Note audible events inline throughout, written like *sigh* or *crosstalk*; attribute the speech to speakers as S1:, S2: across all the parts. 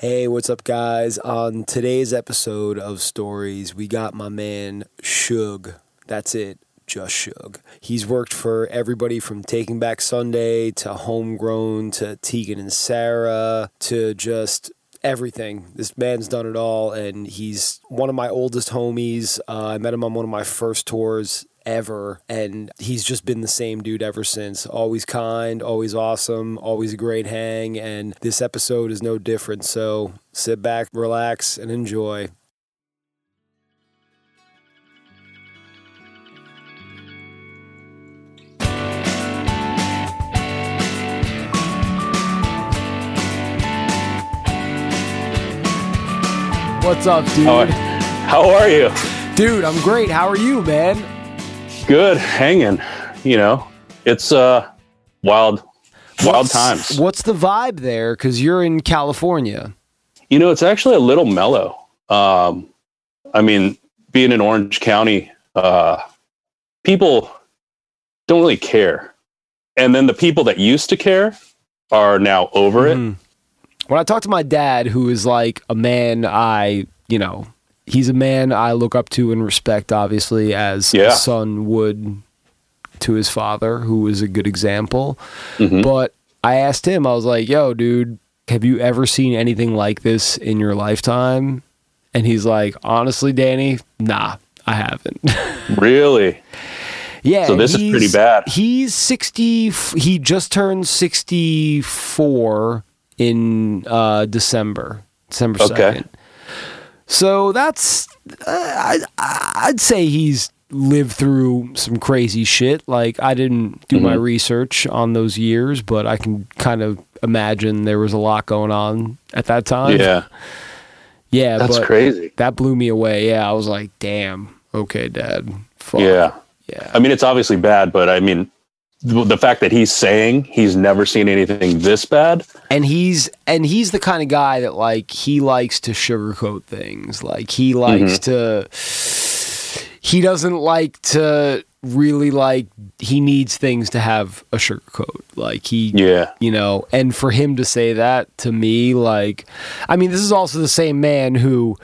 S1: Hey, what's up, guys? On today's episode of Stories, we got my man Suge. That's it, just Suge. He's worked for everybody from Taking Back Sunday to Homegrown to Tegan and Sara to just everything. This man's done it all, and he's one of my oldest homies. Uh, I met him on one of my first tours ever and he's just been the same dude ever since always kind always awesome always a great hang and this episode is no different so sit back relax and enjoy What's up, dude?
S2: How are, how are you?
S1: Dude, I'm great. How are you, man?
S2: Good, hanging. You know, it's uh wild, wild
S1: What's-
S2: times.
S1: What's the vibe there? Because you're in California.
S2: You know, it's actually a little mellow. Um, I mean, being in Orange County, uh, people don't really care, and then the people that used to care are now over it.
S1: Mhm. When I talk to my dad, who is like a man I, you know, he's a man I look up to and respect, obviously, as
S2: Yeah.
S1: a son would to his father, who was a good example.
S2: Mhm.
S1: But I asked him, I was like, yo, dude, have you ever seen anything like this in your lifetime? And he's like, honestly, Danny, nah, I haven't. *laughs*
S2: Really?
S1: Yeah.
S2: So this is pretty bad.
S1: He's 60. He just turned 64 in uh, December, December 2nd. So that's, uh, I, I'd say he's lived through some crazy shit. Like, I didn't do my
S2: Mhm.
S1: research on those years, but I can kind of imagine there was a lot going on at that time.
S2: Yeah,
S1: Yeah.
S2: that's
S1: but
S2: crazy.
S1: That blew me away. Yeah. I was like, damn. Okay, dad. Fuck.
S2: Yeah.
S1: Yeah.
S2: I mean, it's obviously bad, but I mean, the, fact that he's saying he's never seen anything this bad.
S1: and he's and he's the kind of guy that like he likes to sugarcoat things like he likes mm-hmm. to he doesn't like to really like he needs things to have a sugarcoat like he
S2: Yeah.
S1: you know and for him to say that to me like i mean this is also the same man who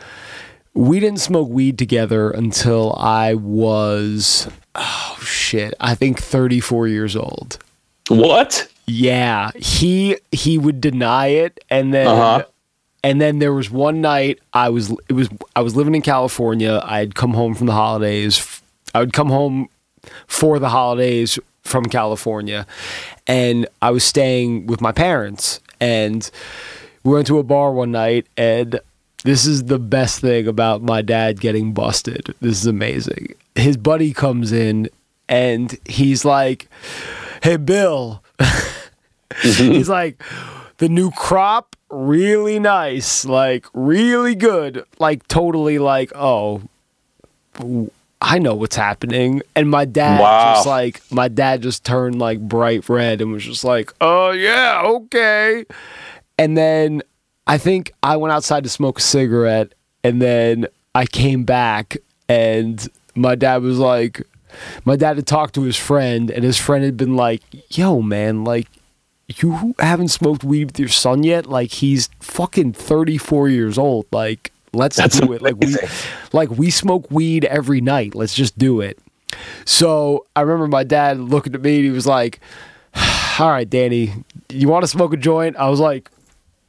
S1: we didn't smoke weed together until i was oh shit i think 34 years old
S2: What?
S1: yeah, he he would deny it, and then
S2: Uh-huh.
S1: and then there was one night I was it was I was living in California. I had come home from the holidays. I would come home for the holidays from California, and I was staying with my parents. And we went to a bar one night, and this is the best thing about my dad getting busted. This is amazing. His buddy comes in, and he's like, "Hey, Bill." *laughs* He's like, the new crop, really nice, like really good, like totally like, oh, I know what's happening. And my dad
S2: Wow.
S1: just like, my dad just turned like bright red and was just like, oh yeah, okay. And then I think I went outside to smoke a cigarette, and then I came back, and my dad was like, my dad had talked to his friend, and his friend had been like, "Yo, man, like, you haven't smoked weed with your son yet? Like, he's fucking thirty four years old. Like, let's
S2: That's
S1: do it. Like, we, like we smoke weed every night. Let's just do it." So I remember my dad looking at me, and he was like, *sighs* "All right, Danny, you want to smoke a joint?" I was like.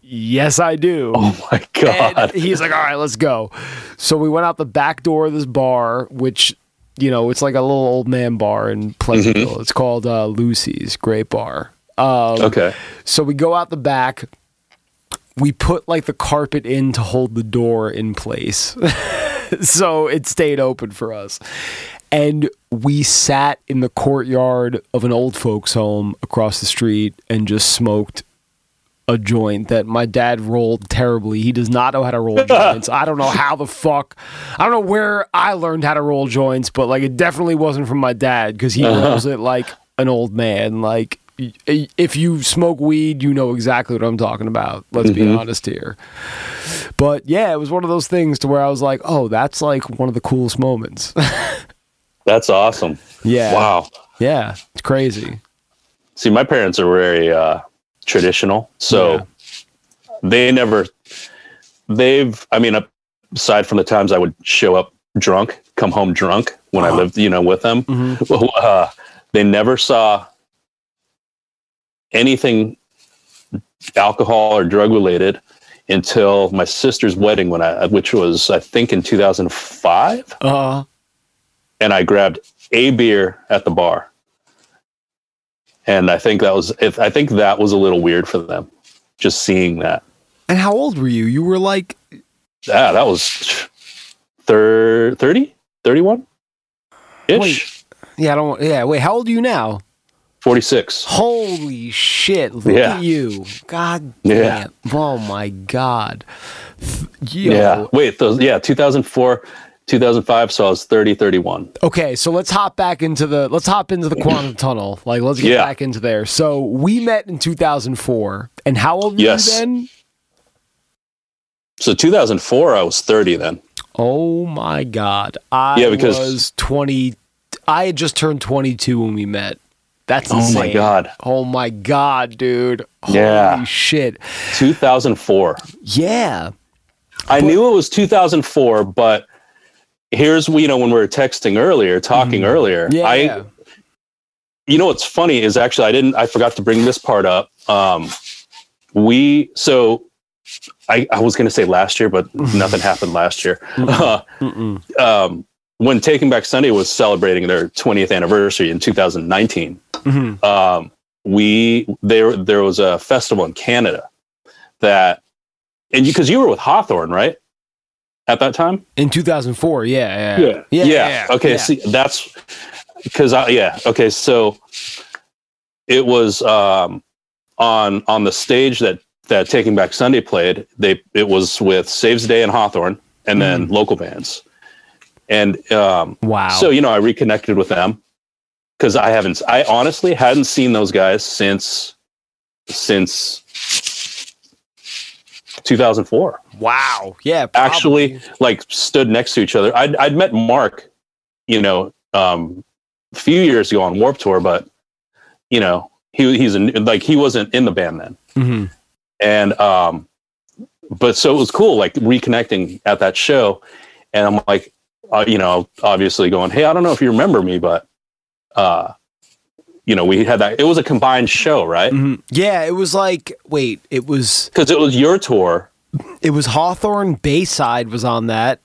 S1: Yes, I do.
S2: Oh my god.
S1: And he's like, all right, let's go. So we went out the back door of this bar, which, you know, it's like a little old man bar in Pleasantville. It's called uh, Lucy's Great Bar. Um,
S2: okay.
S1: so we go out the back. We put like the carpet in to hold the door in place. *laughs* so it stayed open for us. And we sat in the courtyard of an old folks' home across the street and just smoked a joint that my dad rolled terribly. He does not know how to roll *laughs* joints. I don't know how the fuck. I don't know where I learned how to roll joints, but like it definitely wasn't from my dad because he rolls it like an old man. Like if you smoke weed, you know exactly what I'm talking about. Let's be honest here. But yeah, it was one of those things to where I was like, oh, that's like one of the coolest moments. *laughs*
S2: That's awesome.
S1: yeah.
S2: Wow.
S1: Yeah. It's crazy.
S2: See, my parents are very uh, traditional, so
S1: Yeah.
S2: they never. they've. I mean, aside from the times I would show up drunk, come home drunk when I
S1: Uh-huh.
S2: lived, you know, with them,
S1: Mhm. *laughs*
S2: uh, they never saw anything alcohol or drug related until my sister's wedding when I which was I think in 2005
S1: Uh,
S2: and I grabbed a beer at the bar. And I think that was if I think that was a little weird for them just seeing that.
S1: and how old were you? You were like,
S2: Yeah, that was thir- 30, 31 ish,
S1: yeah, I don't. Yeah, wait. How old are you now?
S2: 46.
S1: Holy shit! Look
S2: Yeah.
S1: at you. God
S2: Yeah.
S1: damn. Oh my god. Yo.
S2: Yeah. Wait, those yeah, 2004, 2005, so I was 30, 31.
S1: Okay, so let's hop back into the let's hop into the quantum *clears throat* tunnel. Like let's get
S2: Yeah.
S1: back into there. So we met in 2004, and how old were
S2: Yes.
S1: you then?
S2: So 2004 I was 30 then.
S1: Oh my god. I
S2: Yeah, because-
S1: was 20 I had just turned 22 when we met. That's
S2: Oh my. God.
S1: Oh my god, dude.
S2: Yeah.
S1: Holy shit.
S2: 2004.
S1: Yeah.
S2: I knew it was 2004, but here's we you know when we were texting earlier, talking earlier.
S1: Mm-hmm. Yeah.
S2: I
S1: yeah.
S2: you know what's funny is actually I didn't I forgot to bring this part up. Um we so I, I was gonna say last year, but *laughs* nothing happened last year. *laughs* Uh,
S1: Mm-mm.
S2: um, when Taking Back Sunday was celebrating their 20th anniversary in 2019,
S1: Mhm.
S2: um, we there there was a festival in Canada that and you because you were with Hawthorne, right? At that time?
S1: In 2004, yeah. Yeah. Yeah.
S2: yeah. Okay.
S1: yeah.
S2: See, that's because I yeah. Okay. So it was um, on on the stage that that Taking Back Sunday played. They it was with Saves the Day and Hawthorne, and then local bands. And um,
S1: Wow.
S2: so you know, I reconnected with them because I haven't. I honestly hadn't seen those guys since since 2004
S1: wow. Yeah.
S2: actually like stood next to each other. I'd, I'd met Mark, you know, um, a few years ago on Warp Tour, but you know, he he's a, like he wasn't in the band then,
S1: Mhm.
S2: and um, but so it was cool, like reconnecting at that show, and I'm like, uh, you know, obviously going, hey, I don't know if you remember me, but uh, you know, we had that. It was a combined show, right?
S1: Mhm. Yeah. It was like, wait, it was
S2: Because it was your tour.
S1: it was Hawthorne Bayside was on that.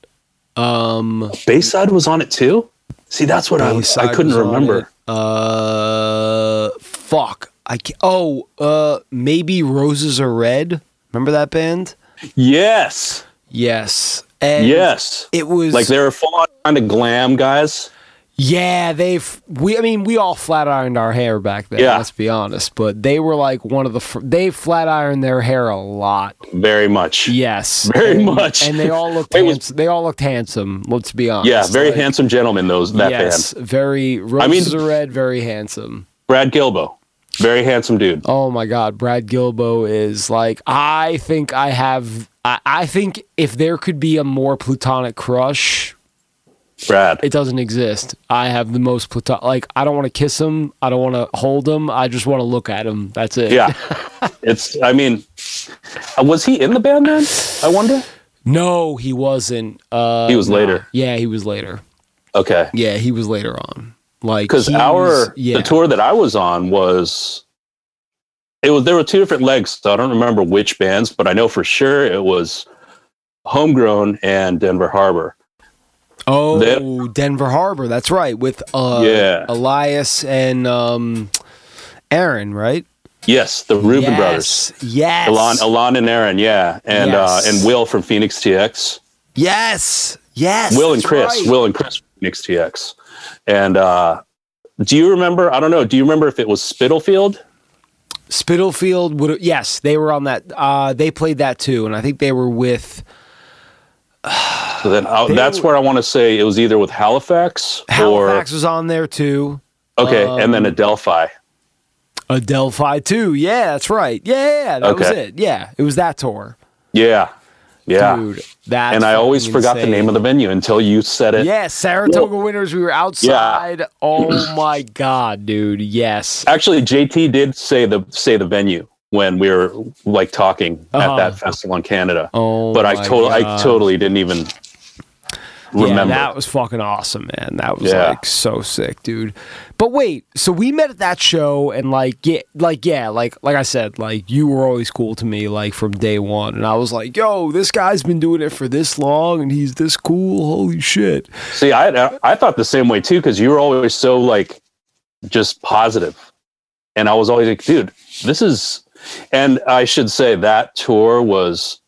S1: Um
S2: Bayside was on it too. See, that's what I, I couldn't remember.
S1: Uh fuck. I ca Oh, uh maybe Roses Are Red. Remember that band?
S2: Yes.
S1: Yes. And
S2: yes.
S1: It was
S2: Like they were full on kind of glam guys.
S1: Yeah, they've we. I mean, we all flat ironed our hair back then.
S2: Yeah.
S1: Let's be honest, but they were like one of the. Fr- they flat ironed their hair a lot.
S2: Very much.
S1: Yes,
S2: Very
S1: and,
S2: much.
S1: and they all looked. *laughs* They all looked handsome. Let's be honest.
S2: Yeah, very
S1: Like,
S2: handsome gentlemen, those that
S1: yes,
S2: band.
S1: very. Roses
S2: mean-
S1: are red. Very handsome.
S2: Brad Gilbo. Very handsome dude.
S1: Oh my God, Brad Gilbo is like. I think I have. I, I think if there could be a more platonic crush,
S2: Brad.
S1: it doesn't exist. I have the most platonic. Like I don't want to kiss him. I don't want to hold him. I just want to look at him. That's it.
S2: Yeah. *laughs* it's I mean was he in the band then? I wonder.
S1: No, he wasn't. Uh,
S2: He was
S1: nah.
S2: later.
S1: Yeah, he was later.
S2: Okay.
S1: Yeah, he was later on. Like
S2: Because our
S1: was- yeah.
S2: the tour that I was on was it was there were two different legs, so I don't remember which bands, but I know for sure it was Homegrown and Denver Harbor.
S1: Oh,
S2: They-
S1: Denver Harbor. That's right. With uh,
S2: Yeah.
S1: Elias and um, Aaron, right?
S2: Yes, the Rubin brothers.
S1: yes. Yes.
S2: Alon, Alon and Aaron, yeah, and uh, and Will from Phoenix TX.
S1: Yes. Yes.
S2: Will and Chris,
S1: right.
S2: Will and Chris from Phoenix TX. And uh, do you remember? I don't know. Do you remember if it was Spitalfield?
S1: Spitalfield would. Yes, they were on that. Uh, they played that too, and I think they were with
S2: So then I, that's
S1: were-
S2: where I want to say it was either with Halifax, or
S1: Halifax was on there too.
S2: or okay, and then
S1: Um,
S2: Adelphi.
S1: Adelphi too. Yeah, that's right. Yeah, yeah, yeah, that was it. Yeah, it was that tour.
S2: Yeah, yeah.
S1: Dude, that's
S2: and I always
S1: fucking
S2: forgot the name of the venue until you said it.
S1: Yeah, Saratoga Winners. We were outside. Yeah. Oh *clears throat* my god, dude. Yes.
S2: Actually, JT did say the say the venue. when we were like talking
S1: Uh-huh.
S2: at that festival in Canada.
S1: Oh,
S2: but I totally, I totally didn't even
S1: Yeah, that was fucking awesome, man. That was
S2: Yeah.
S1: like so sick, dude. But wait, so we met at that show and like yeah, like yeah, like like I said, like you were always cool to me like from day 1 and I was like, "Yo, this guy's been doing it for this long and he's this cool. Holy shit."
S2: See, I I thought the same way too because you were always so like just positive, and I was always like, dude, this is. And I should say that tour was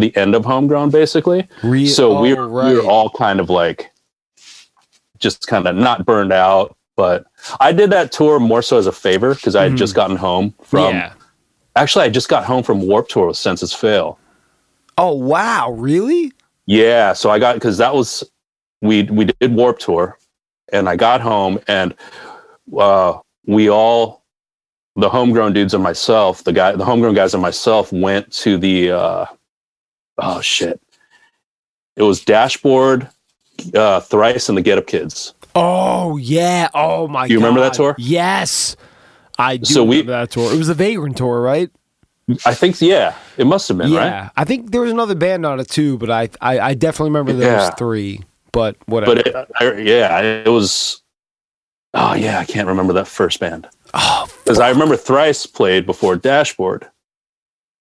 S2: the end of Homegrown, basically.
S1: Re-
S2: so we
S1: oh,
S2: were we were
S1: right.
S2: all kind of like just kind of not burned out, but I did that tour more so as a favor because I had just gotten home from.
S1: Yeah.
S2: Actually, I just got home from Warp Tour with Senses Fail.
S1: Oh, wow, really?
S2: Yeah, so I got because that was we we did Warp Tour, and I got home and uh, we all the homegrown dudes and myself, the guy, the homegrown guys and myself went to the uh, oh shit, it was Dashboard, uh, Thrice, and the Get Up Kids.
S1: Oh, yeah. Oh my
S2: Do you remember that tour?
S1: Yes. I do
S2: So we-
S1: remember that tour. It was the Vagrant tour, right?
S2: I think yeah, it must have been
S1: yeah,
S2: right.
S1: I think there was another band on it too, but I I, I definitely remember those
S2: Yeah.
S1: three. But whatever.
S2: But it, I, yeah, it was. Oh yeah, I can't remember that first band
S1: oh,
S2: because I remember Thrice played before Dashboard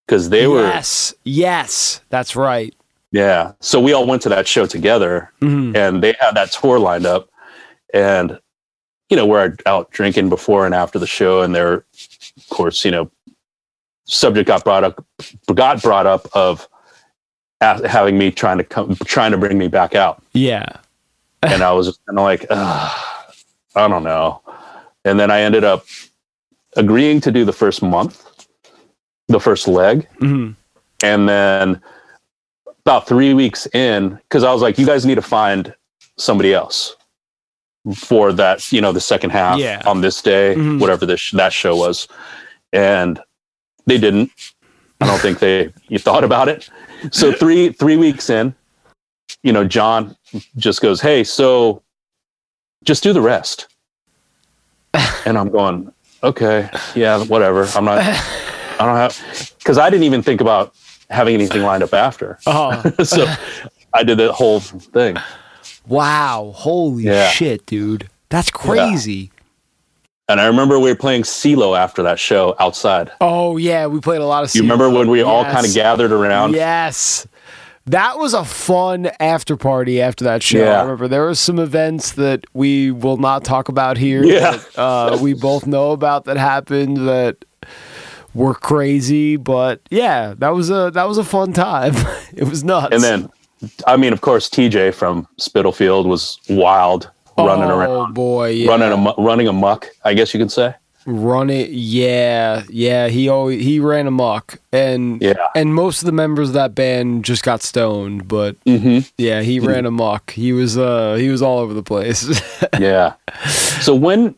S2: because they were
S1: yes, yes, that's right.
S2: Yeah. So we all went to that show together
S1: Mhm.
S2: and they had that tour lined up. And, you know, we're out drinking before and after the show. And they're of course, you know, subject got brought up, got brought up of having me trying to come, trying to bring me back out.
S1: Yeah, *laughs*
S2: And I was just kind of like, I don't know. And then I ended up agreeing to do the first month, the first leg.
S1: Mhm.
S2: And then about three weeks in, because I was like, you guys need to find somebody else for that, you know, the second half
S1: Yeah.
S2: on this day,
S1: Mhm.
S2: whatever this that show was. And they didn't. I don't think they *laughs* you thought about it. So three three weeks in, you know, John just goes, Hey, so just do the rest. And I'm going, Okay, yeah, whatever. I'm not *laughs* I don't have because I didn't even think about having anything lined up after.
S1: Oh, *laughs*
S2: so I did the whole thing.
S1: wow! Holy
S2: Yeah.
S1: shit, dude, that's crazy.
S2: And I remember we were playing CeeLo after that show outside.
S1: Oh yeah, we played a lot of.
S2: You remember when we all kind of gathered around?
S1: Yes. That was a fun after party after that show.
S2: Yeah.
S1: I remember there were some events that we will not talk about here.
S2: Yeah.
S1: that, uh, we both know about that happened that were crazy, but yeah, that was a that was a fun time. *laughs* it was nuts.
S2: And then, I mean, of course, TJ from Spitalfield was wild, running
S1: oh,
S2: around,
S1: boy, yeah.
S2: running amu- running amok. I guess you could say.
S1: run it yeah yeah he always he ran amok and
S2: Yeah.
S1: and most of the members of that band just got stoned but
S2: hmm
S1: yeah he ran amok he was uh he was all over the place *laughs*
S2: Yeah. so when,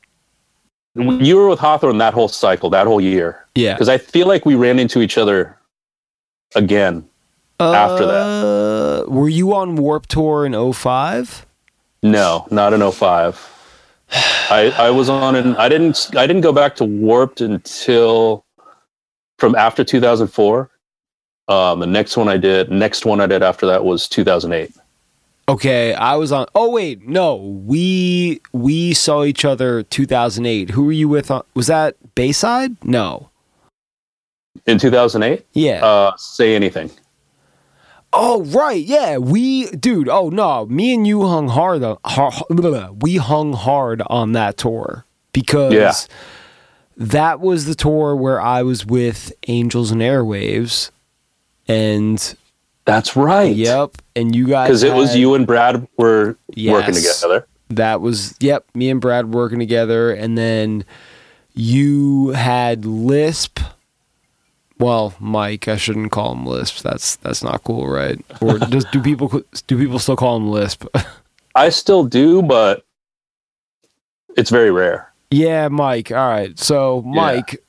S2: when you were with Hawthorne that whole cycle, that whole year,
S1: yeah
S2: because I feel like we ran into each other again. after that.
S1: that were you on warp tour in 05
S2: No, not in 05. *sighs* I I was on and I didn't I didn't go back to Warped until from after 2004. Um, the next one I did, next one I did after that was 2008.
S1: okay i was on oh wait no we we saw each other 2008 who were you with on was that bayside no
S2: In 2008,
S1: yeah
S2: uh, say anything.
S1: Oh right, yeah. We, dude. Oh no, me and you hung hard. On, har, blah, blah, we hung hard on that tour because
S2: Yeah.
S1: that was the tour where I was with Angels and Airwaves, and
S2: That's right.
S1: yep, and you guys
S2: Because it was you and Brad were working together.
S1: That was yep. Me and Brad working together, and then you had Lisp. Well, Mike, I shouldn't call him Lisp. That's that's not cool, right? Or does do people do people still call him Lisp?
S2: I still do, but it's very rare.
S1: Yeah, Mike. All right. So Mike.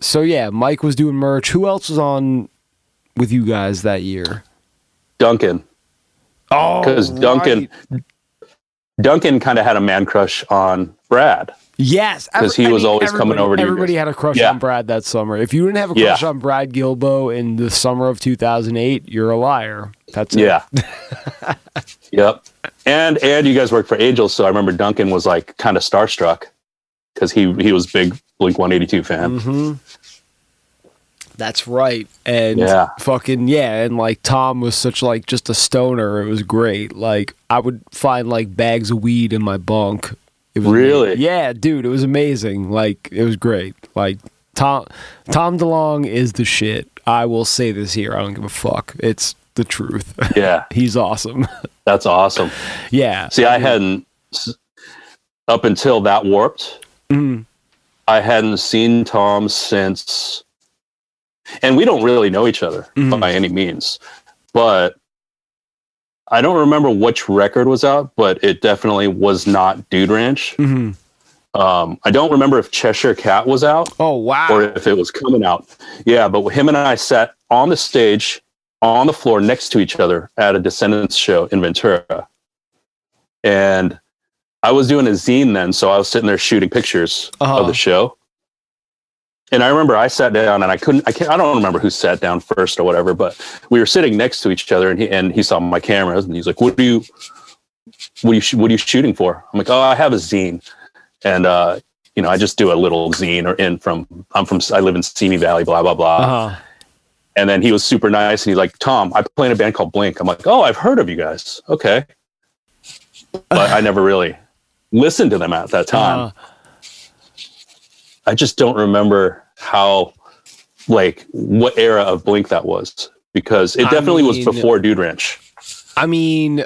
S1: So yeah, Mike was doing merch. Who else was on with you guys that year?
S2: Duncan,
S1: Oh,
S2: because Duncan, Duncan kind of had a man crush on Brad.
S1: Yes,
S2: 'Cause he
S1: I
S2: was always coming over to
S1: Everybody had a crush
S2: Yeah.
S1: on Brad that summer. If you didn't have a
S2: Yeah.
S1: crush on Brad Gilbo in the summer of 2008, you're a liar. That's it.
S2: Yeah. *laughs* yep. And and you guys worked for Angels, so I remember Duncan was like kind of starstruck because he he was big Blink One Eighty Two fan.
S1: hmm That's right. And
S2: Yeah.
S1: fucking yeah, and like Tom was such like just a stoner. It was great. Like I would find like bags of weed in my bunk. It was
S2: Really?
S1: Yeah, dude, it was amazing. Like it was great. Like Tom Tom DeLonge is the shit. I will say this here. I don't give a fuck. It's the truth. *laughs*
S2: Yeah,
S1: He's awesome. *laughs*
S2: that's awesome.
S1: yeah.
S2: See, I hadn't up until that warped.
S1: Mhm.
S2: I hadn't seen Tom since, and we don't really know each other
S1: Mhm.
S2: by any means, but I don't remember which record was out, but it definitely was not Dude Ranch.
S1: Mhm.
S2: Um, I don't remember if Cheshire Cat was out
S1: Oh wow.
S2: or if it was coming out. Yeah, but him and I sat on the stage on the floor next to each other at a Descendents show in Ventura. And I was doing a zine then, so I was sitting there shooting pictures
S1: Uh-huh.
S2: of the show. And I remember I sat down and I couldn't I can't I don't remember who sat down first or whatever, but we were sitting next to each other and he and he saw my cameras and he's like, "What do you what are you what are you shooting for?" I'm like, "Oh, I have a zine." And uh you know, I just do a little zine or in from I'm from I live in Simi Valley, blah blah blah.
S1: uh-huh.
S2: And then he was super nice and he's like, Tom, I play in a band called Blink. I'm like, oh, I've heard of you guys. Okay. But I never really listened to them at that time.
S1: Uh,
S2: I just don't remember how, like, what era of Blink that was because it
S1: I
S2: definitely was before Dude Ranch.
S1: I mean,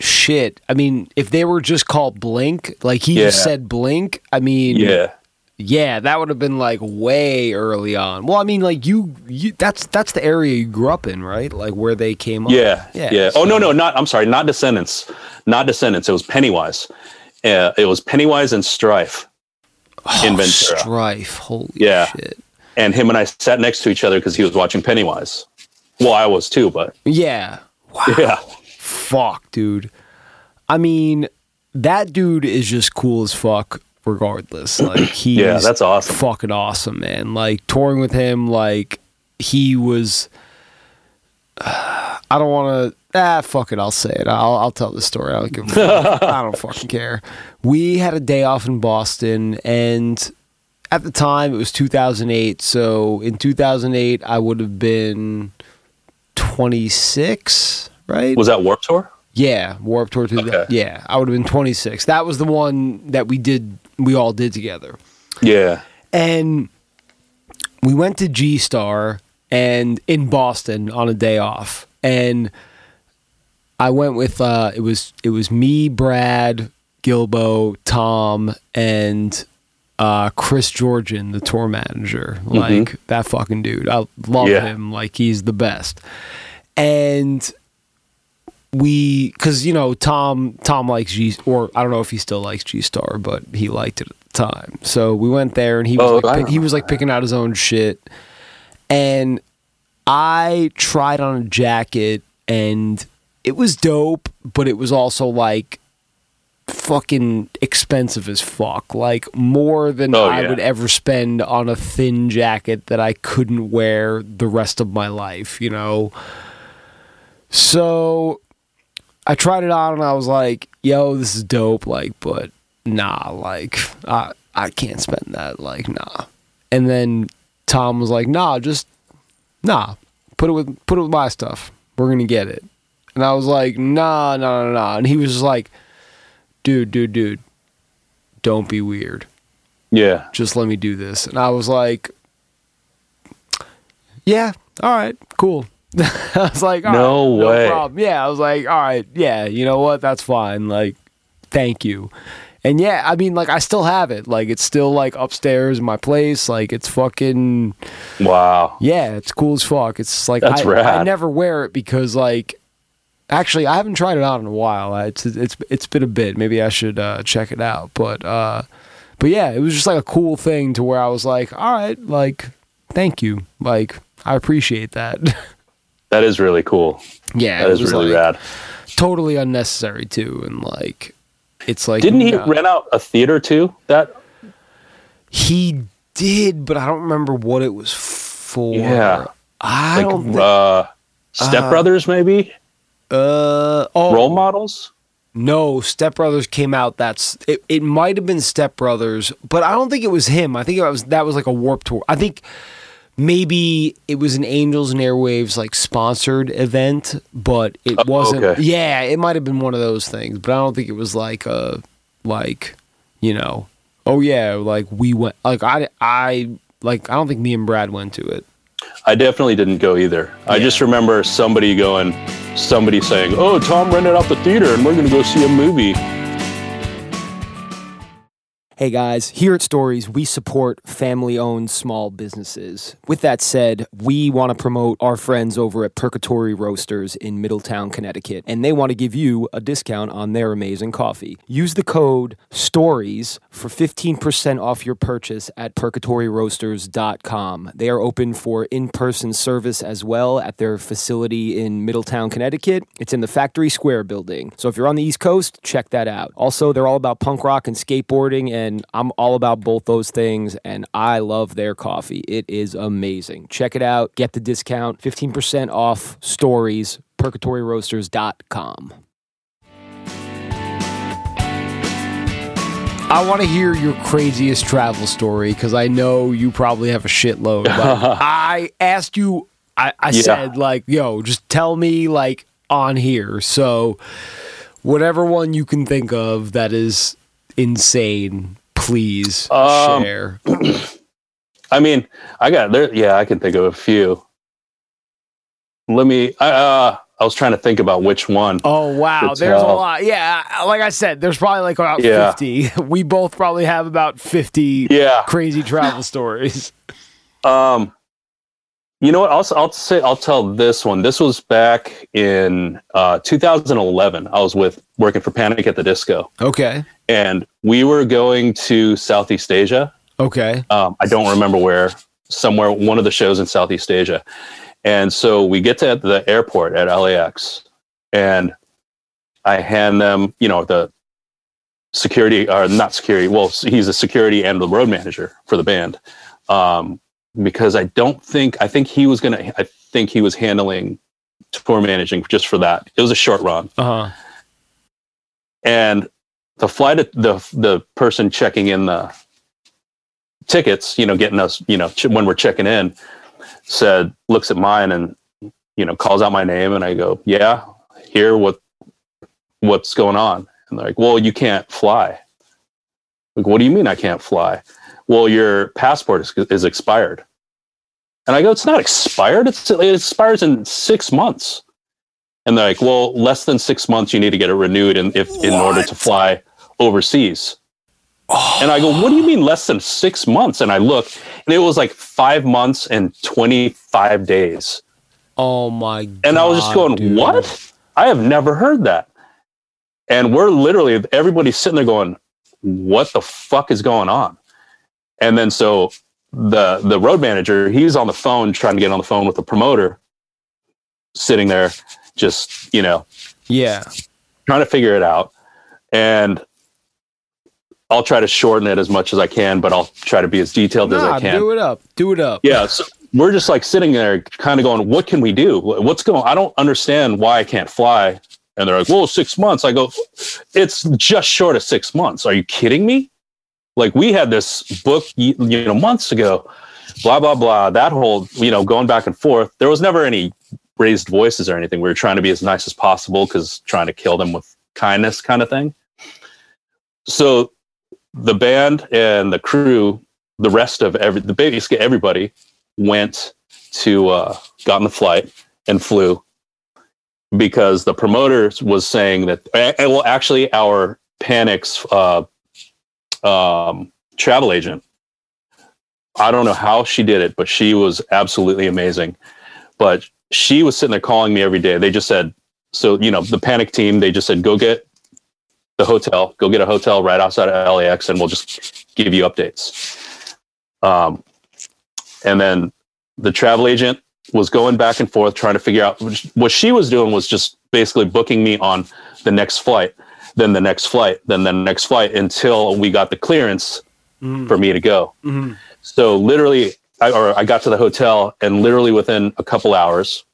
S1: shit. I mean, if they were just called Blink, like he just said Blink, I mean,
S2: Yeah.
S1: yeah, that would have been like way early on. Well, I mean, like you, you that's that's the area you grew up in, right? Like where they came up.
S2: Yeah.
S1: Yeah,
S2: Yeah. Oh,
S1: so-
S2: no, no, not, I'm sorry, not Descendents. Not Descendents. It was Pennywise. Uh, it was Pennywise and Strife. In
S1: Oh,
S2: Ventura.
S1: Strife. Holy
S2: Yeah.
S1: shit.
S2: And him and I sat next to each other because he was watching Pennywise. Well, I was too, but
S1: Yeah. Wow.
S2: yeah.
S1: Fuck, dude. I mean, that dude is just cool as fuck. Regardless, *clears throat* like he's
S2: Yeah, that's awesome.
S1: fucking awesome, man. Like touring with him, like he was. *sighs* I don't want to. Ah, fuck it. I'll say it. I'll, I'll tell the story. I don't give a. *laughs* I don't fucking care. We had a day off in Boston, and at the time it was 2008. So in 2008, I would have been 26, right?
S2: Was that Warp Tour?
S1: Yeah, Warp Tour. To
S2: Okay.
S1: yeah, I would have been 26. That was the one that we did. We all did together,
S2: Yeah.
S1: and we went to G-Star and in Boston on a day off, and I went with uh, it was it was me, Brad, Gilbo, Tom, and uh, Chris Georgian, the tour manager. Like that fucking dude. I love
S2: Yeah.
S1: him. Like he's the best. And we, because you know, Tom Tom likes G, or I don't know if he still likes G-Star, but he liked it at the time. So we went there, and he was
S2: Oh,
S1: like, pick- he was like picking out his own shit, and I tried on a jacket, and it was dope, but it was also like fucking expensive as fuck. Like more than
S2: Oh,
S1: I
S2: yeah.
S1: would ever spend on a thin jacket that I couldn't wear the rest of my life, you know? So I tried it on and I was like, yo, this is dope, like, but nah, like I I can't spend that, like, nah. And then Tom was like, nah, just nah, put it with put it with my stuff. We're gonna get it. And I was like, nah, nah, nah, nah. And he was just like, dude, dude, dude, don't be weird.
S2: Yeah.
S1: Just let me do this. And I was like, yeah, all right, cool. *laughs* I was like, all
S2: No
S1: right,
S2: way.
S1: no problem. Yeah, I was like, all right, yeah, you know what? That's fine. Like, thank you. And yeah, I mean, like, I still have it. Like, it's still like upstairs in my place. Like, it's fucking
S2: Wow.
S1: yeah, it's cool as fuck. It's like
S2: That's
S1: I,
S2: rad.
S1: I never wear it because like actually I haven't tried it out in a while. It's it's it's been a bit. Maybe I should uh, check it out. But uh, but yeah, it was just like a cool thing to where I was like, all right, like thank you, like I appreciate that. *laughs*
S2: That is really cool.
S1: yeah,
S2: That
S1: it
S2: is
S1: was
S2: really
S1: like
S2: rad.
S1: totally unnecessary too, and like It's like
S2: Didn't he
S1: no.
S2: rent out a theater too? That
S1: He did, but I don't remember what it was for.
S2: Yeah.
S1: I
S2: like
S1: don't. Think,
S2: uh, Step Brothers, maybe
S1: uh oh
S2: role models.
S1: no, Step Brothers came out. That's it. It might have been Step Brothers, but I don't think it was him. I think it was that was like a Warp Tour. I think maybe it was an Angels and Airwaves like sponsored event, but it
S2: Oh,
S1: wasn't.
S2: okay.
S1: Yeah, it might have been one of those things, but I don't think it was like a like you know. Oh yeah, like we went. Like I I like I don't think me and Brad went to it.
S2: I definitely didn't go either. I just remember somebody going, somebody saying, "Oh, Tom rented out the theater, and we're going to go see a movie."
S1: Hey guys, here at Stories, we support family owned small businesses. With that said, we want to promote our friends over at Purgatory Roasters in Middletown, Connecticut, and they want to give you a discount on their amazing coffee. Use the code STORIES for 15% off your purchase at purgatoryroasters.com. They are open for in person service as well at their facility in Middletown, Connecticut. It's in the Factory Square building. So if you're on the East Coast, check that out. Also, they're all about punk rock and skateboarding, and I'm all about both those things, and I love their coffee. It is amazing. Check it out. Get the discount 15% off stories, purgatoryroasters.com. I want to hear your craziest travel story because I know you probably have a shitload. But *laughs* I asked you, I, I
S2: Yeah.
S1: said, like, yo, just tell me, like, on here. So, whatever one you can think of that is insane, please
S2: Um,
S1: share. *clears throat*
S2: I mean, I got there. Yeah, I can think of a few. Let me. I, uh, I was trying to think about which one.
S1: Oh wow, there's a lot. Yeah, like I said, there's probably like about
S2: Yeah.
S1: 50. *laughs* We both probably have about 50
S2: Yeah.
S1: crazy travel stories.
S2: Um, you know what? I'll I'll say I'll tell this one. This was back in uh, 2011. I was with working for Panic at the Disco,
S1: Okay.
S2: and we were going to Southeast Asia.
S1: Okay.
S2: Um, I don't remember where. Somewhere, one of the shows in Southeast Asia, and so we get to the airport at LAX, and I hand them, you know, the security or not security. Well, he's a security and the road manager for the band. Um, because I don't think I think he was gonna. I think he was handling tour managing just for that. It was a short run,
S1: Uh huh.
S2: and the flight the the person checking in the tickets, you know, getting us, you know, ch- when we're checking in, said looks at mine and you know calls out my name, and I go, yeah, here what what's going on? And they're like, well, you can't fly. Like, what do you mean I can't fly? Well, your passport is, is expired. And I go, it's not expired. It's, it expires in six months. And they're like, well, less than six months, you need to get it renewed in, if, in order to fly overseas. And I go, what do you mean less than six months? And I look, and it was like five months and 25 days.
S1: Oh my god.
S2: And I was just going,
S1: dude.
S2: what? I have never heard that. And we're literally, everybody's sitting there going, what the fuck is going on? And then so the the road manager, he's on the phone trying to get on the phone with the promoter, sitting there, just, you know,
S1: Yeah.
S2: trying to figure it out. And I'll try to shorten it as much as I can, but I'll try to be as detailed as I can.
S1: do it up. Do it up.
S2: Yeah, so we're just like sitting there, kind of going, "What can we do? What's going? I don't understand why I can't fly." And they're like, "Well, six months." I go, "It's just short of six months. Are you kidding me? Like we had this book, you know, months ago. Blah blah blah. That whole, you know, going back and forth. There was never any raised voices or anything. We were trying to be as nice as possible because trying to kill them with kindness, kind of thing. So the band and the crew, the rest of every, the basically everybody went to uh, got on the flight and flew because the promoter was saying that well actually our panics uh, um, travel agent. I don't know how she did it but she was absolutely amazing. But she was sitting there calling me every day. They just said so you know the panic team they just said go get the hotel go get a hotel right outside of lax and we'll just give you updates. Um, and then the travel agent was going back and forth trying to figure out what she was doing was just basically booking me on the next flight then the next flight, then the next flight until we got the clearance
S1: Mhm.
S2: for me to go.
S1: Mhm.
S2: So literally, I, or I got to the hotel, and literally within a couple hours,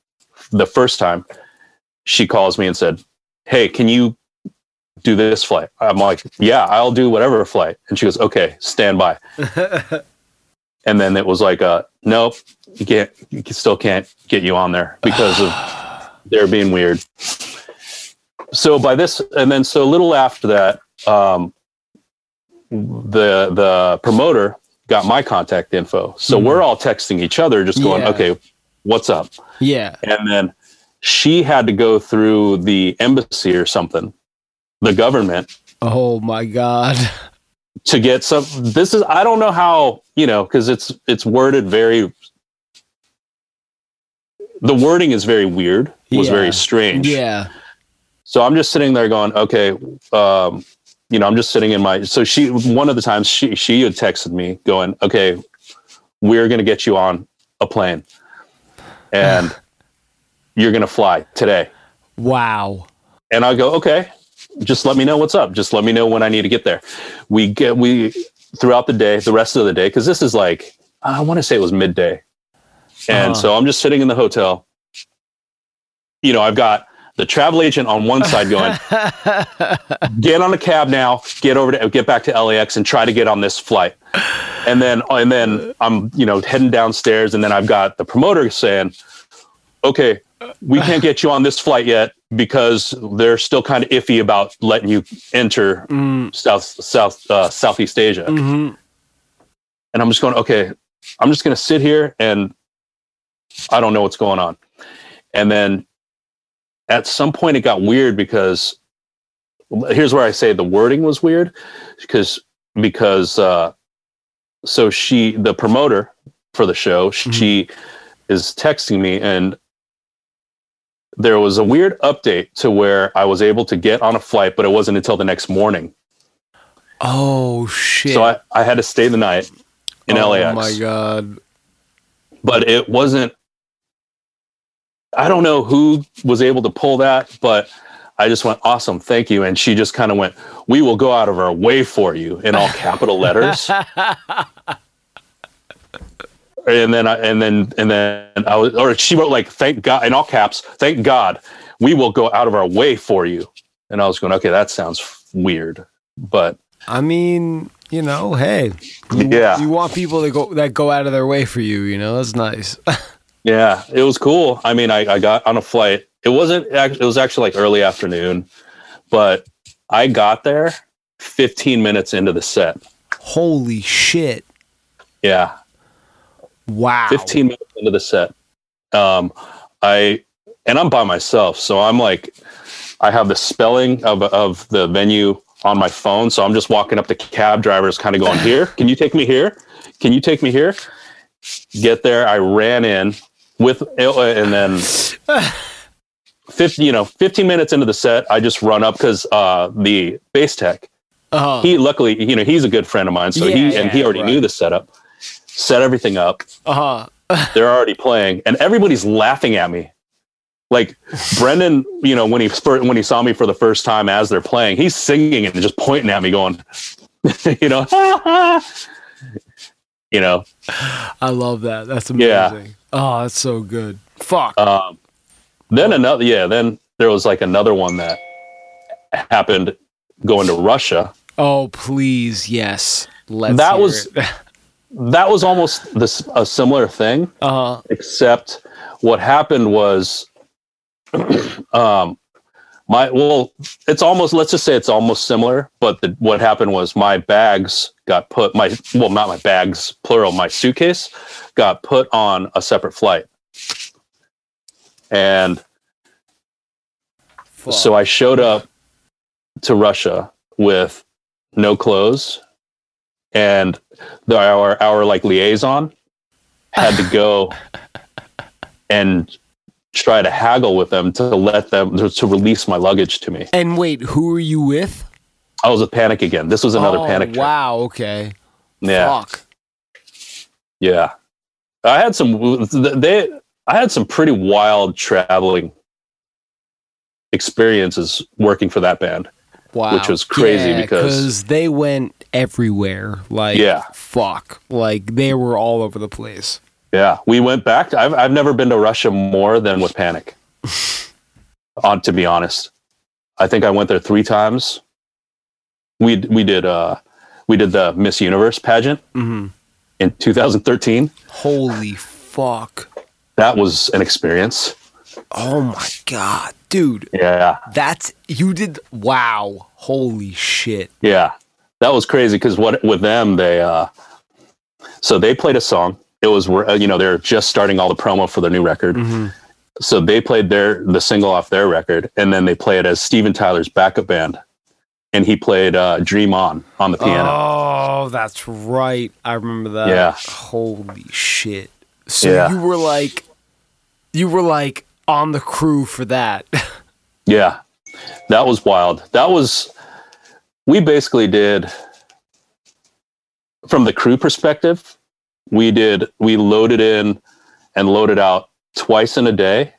S2: the first time, she calls me and said, "Hey, can you do this flight?" I'm like, "Yeah, I'll do whatever flight." And she goes, "Okay, stand by." *laughs* And then it was like, uh, "Nope, you can't. You still can't get you on there because of *sighs* they're being weird." So by this, and then so a little after that, um, the the promoter got my contact info. So
S1: Mhm.
S2: we're all texting each other, just going,
S1: Yeah.
S2: "Okay, what's up?"
S1: yeah.
S2: And then she had to go through the embassy or something, the government,
S1: Oh my god.
S2: to get some. This is I don't know how you know because it's it's worded very. The wording is very weird. Was
S1: Yeah.
S2: very strange.
S1: Yeah.
S2: So I'm just sitting there going, okay, um, you know, I'm just sitting in my. So she, one of the times she she had texted me going, okay, we're gonna get you on a plane, and *sighs* you're gonna fly today.
S1: Wow.
S2: And I go, okay, just let me know what's up. Just let me know when I need to get there. We get we throughout the day, the rest of the day, because this is like I want to say it was midday, and
S1: Uh-huh.
S2: so I'm just sitting in the hotel. You know, I've got the travel agent on one side going, *laughs* get on a cab now, get over to get back to LAX and try to get on this flight. And then and then I'm, you know, heading downstairs and then I've got the promoter saying, "Okay, we can't get you on this flight yet because they're still kind of iffy about letting you enter
S1: Mm,
S2: South South uh, Southeast Asia."
S1: mhm.
S2: And I'm just going, "Okay, I'm just going to sit here and I don't know what's going on." And then at some point it got weird because here's where I say the wording was weird because because uh, so she the promoter for the show she is texting me and there was a weird update to where I was able to get on a flight but it wasn't until the next morning
S1: Oh shit.
S2: so I, I had to stay the night in
S1: oh
S2: LAX Oh
S1: my god.
S2: but it wasn't I don't know who was able to pull that, but I just went, awesome, thank you. And she just kind of went, we will go out of our way for you in all capital letters. *laughs* and then I and then and then I was or she wrote like thank God in all caps, thank God, we will go out of our way for you. And I was going, okay, that sounds weird. But
S1: I mean, you know, hey. You,
S2: Yeah.
S1: You want people that go that go out of their way for you, you know? That's nice. *laughs*
S2: Yeah, it was cool. I mean, I, I got on a flight. It wasn't it was actually like early afternoon, but I got there 15 minutes into the set.
S1: Holy shit.
S2: Yeah,
S1: Wow.
S2: 15 minutes into the set. Um, I and I'm by myself, so I'm like, I have the spelling of of the venue on my phone, so I'm just walking up to cab drivers, kind of going, "Here, can you take me here? Can you take me here?" Get there, I ran in with, and then 50, you know, 15 minutes into the set, I just run up because uh, the bass tech,
S1: Uh-huh.
S2: he luckily, you know, he's a good friend of mine, so
S1: Yeah,
S2: he and he already
S1: right.
S2: knew the setup, set everything up.
S1: uh-huh. *laughs*
S2: They're already playing, and everybody's laughing at me. Like Brendon, you know, when he when he saw me for the first time as they're playing, he's singing and just pointing at me, going, *laughs* you know, *laughs* you know.
S1: I love that. That's amazing.
S2: Yeah.
S1: Oh, that's so good. Fuck.
S2: Um, then another, yeah. Then there was like another one that happened going to Russia.
S1: oh, please. Yes. Let's
S2: That was-. *laughs* That was almost this a similar thing,
S1: uh-huh.
S2: except what happened was, *clears throat* um, my well, it's almost let's just say it's almost similar, but the, what happened was my bags got put my well not my bags plural my suitcase got put on a separate flight, and
S1: Fuck.
S2: So I showed up to Russia with no clothes, and the, our our like liaison had to go *laughs* and try to haggle with them to let them to, release my luggage to me.
S1: and wait, who are you with?
S2: I was a panic again. This was another
S1: Oh,
S2: panic. trip.
S1: Wow. Okay.
S2: Yeah,
S1: Fuck.
S2: yeah. I had some. They. I had some pretty wild traveling experiences working for that band.
S1: Wow.
S2: which was crazy
S1: Yeah,
S2: because
S1: they went everywhere. Like,
S2: Yeah.
S1: fuck. Like, they were all over the place.
S2: Yeah, we went back. To, I've I've never been to Russia more than with Panic. *laughs* On to be honest, I think I went there three times. We we did uh we did the Miss Universe pageant
S1: hmm
S2: in 2013.
S1: Holy fuck.
S2: That was an experience.
S1: Oh my god. Dude,
S2: Yeah,
S1: that's. You did. Wow. Holy shit.
S2: yeah, that was crazy because what with them they uh so they played a song. It was uh, you know they're just starting all the promo for their new record.
S1: hmm
S2: so they played their the single off their record and then they play it as steven tyler's backup band and he played uh, dream on on the piano
S1: Oh, that's right. I remember that.
S2: Yeah.
S1: Holy shit. So
S2: Yeah.
S1: you were like, you were like on the crew for that. *laughs*
S2: yeah that was wild that was we basically did from the crew perspective we did we loaded in and loaded out twice in a day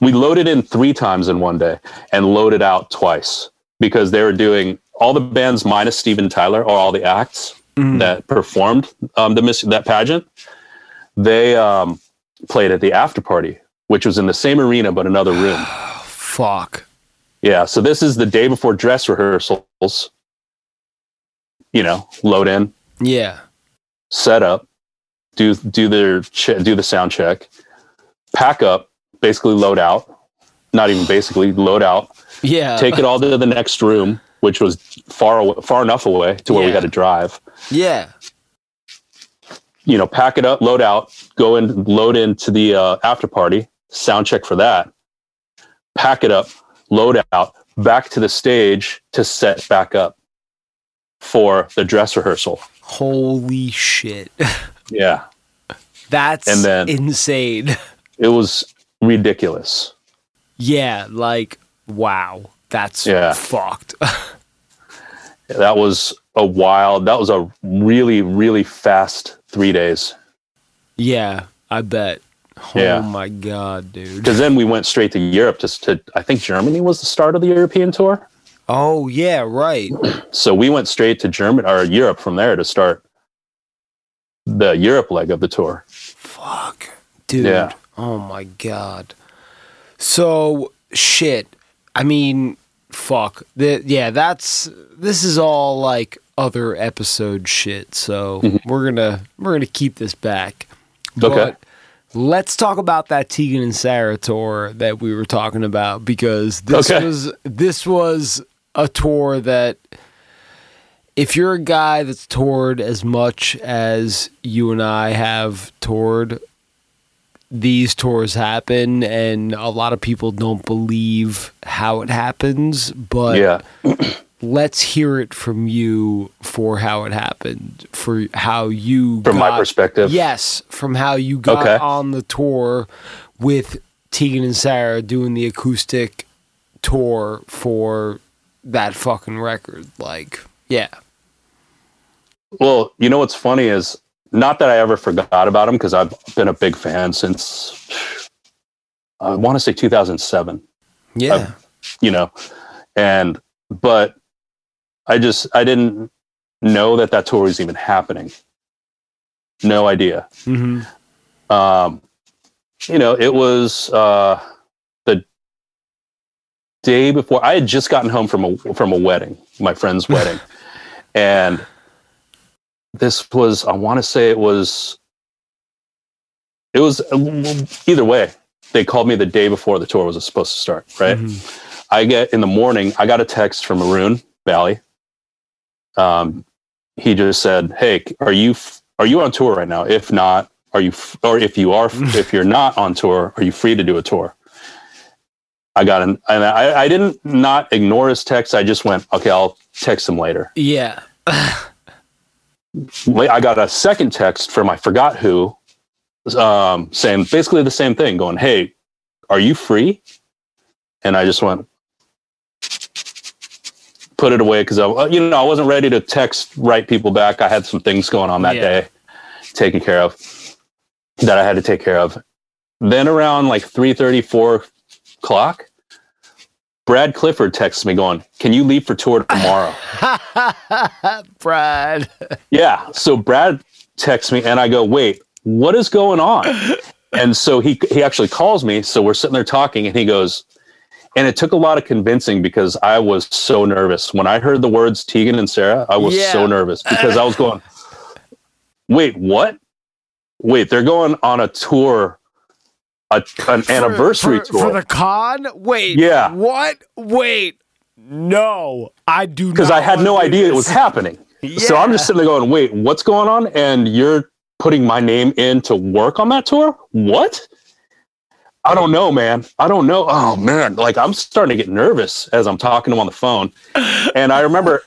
S2: we loaded in three times in one day and loaded out twice because they were doing all the bands minus steven tyler or all the acts
S1: Mm.
S2: that performed um, the miss that pageant, they um, played at the after party, which was in the same arena but another *sighs* room.
S1: Fuck.
S2: Yeah, so this is the day before dress rehearsals. You know, load in,
S1: Yeah.
S2: Set up, do do their che- do the sound check, pack up, basically load out. Not even basically load out.
S1: Yeah.
S2: Take it all to the next room, which was far away, far enough away to where we had to drive.
S1: Yeah.
S2: you know, pack it up, load out, go and load into the uh, after party, sound check for that, pack it up, load out, back to the stage to set back up for the dress rehearsal.
S1: Holy shit.
S2: Yeah,
S1: That's
S2: And then-
S1: insane.
S2: it was ridiculous.
S1: Yeah. Like, wow. That's
S2: Yeah.
S1: fucked. *laughs*
S2: That was a wild, that was a really, really fast three days.
S1: yeah. I bet. Oh
S2: Yeah.
S1: my God, dude.
S2: Because then we went straight to Europe just to, I think Germany was the start of the European tour.
S1: Oh, yeah. Right.
S2: So we went straight to Germany or Europe from there to start the Europe leg of the tour.
S1: Fuck. Dude.
S2: Yeah.
S1: Oh my god. So shit. I mean, fuck. The, yeah, that's this is all like other episode shit. So mm-hmm. we're gonna we're gonna keep this back.
S2: Okay.
S1: But let's talk about that Tegan and Sara tour that we were talking about because this
S2: Okay.
S1: was this was a tour that if you're a guy that's toured as much as you and I have toured, these tours happen, and a lot of people don't believe how it happens. But
S2: yeah. *clears throat*
S1: let's hear it from you for how it happened, for how you
S2: From my perspective.
S1: Yes, from how you got
S2: Okay.
S1: on the tour with Tegan and Sara doing the acoustic tour for that fucking record. Like, yeah.
S2: Well, you know what's funny is not that I ever forgot about him because I've been a big fan since I want to say 2007.
S1: Yeah.
S2: You know, and but I just I didn't know that that tour was even happening. No idea.
S1: hmm
S2: um, you know, it was uh, day before I had just gotten home from a from a wedding, my friend's *laughs* wedding, and this was I want to say it was it was either way. They called me the day before the tour was supposed to start. Right,
S1: Mhm.
S2: I get in the morning. I got a text from Maroon Valley. Um, he just said, "Hey, are you are you on tour right now? If not, are you f- or if you are *laughs* if you're not on tour, are you free to do a tour?" I got an and I, I didn't not ignore his text. I just went, "Okay, I'll text him later."
S1: Yeah.
S2: I got a second text from I forgot who, um, saying basically the same thing, going, "Hey, are you free?" And I just went, put it away because I, you know, I wasn't ready to text write people back. I had some things going on that
S1: Yeah.
S2: day, taken care of, that I had to take care of. Then around like three thirty, four o'clock, Brad Clifford texts me going, "Can you leave for tour tomorrow?" *laughs*
S1: Brad.
S2: yeah. So Brad texts me, and I go, "Wait, what is going on?" And so he he actually calls me. So we're sitting there talking, and he goes, and it took a lot of convincing because I was so nervous when I heard the words Tegan and Sara. I was
S1: Yeah.
S2: so nervous because I was going, "Wait, what? Wait, they're going on a tour." A, an anniversary
S1: for,
S2: tour
S1: for the con. Wait,
S2: Yeah.
S1: What? Wait, no, I do not because
S2: I had no idea it was
S1: this.
S2: happening. So I'm just sitting there going, wait, what's going on? And you're putting my name in to work on that tour? What? I don't know, man. I don't know. Oh man, like I'm starting to get nervous as I'm talking to him on the phone. And I remember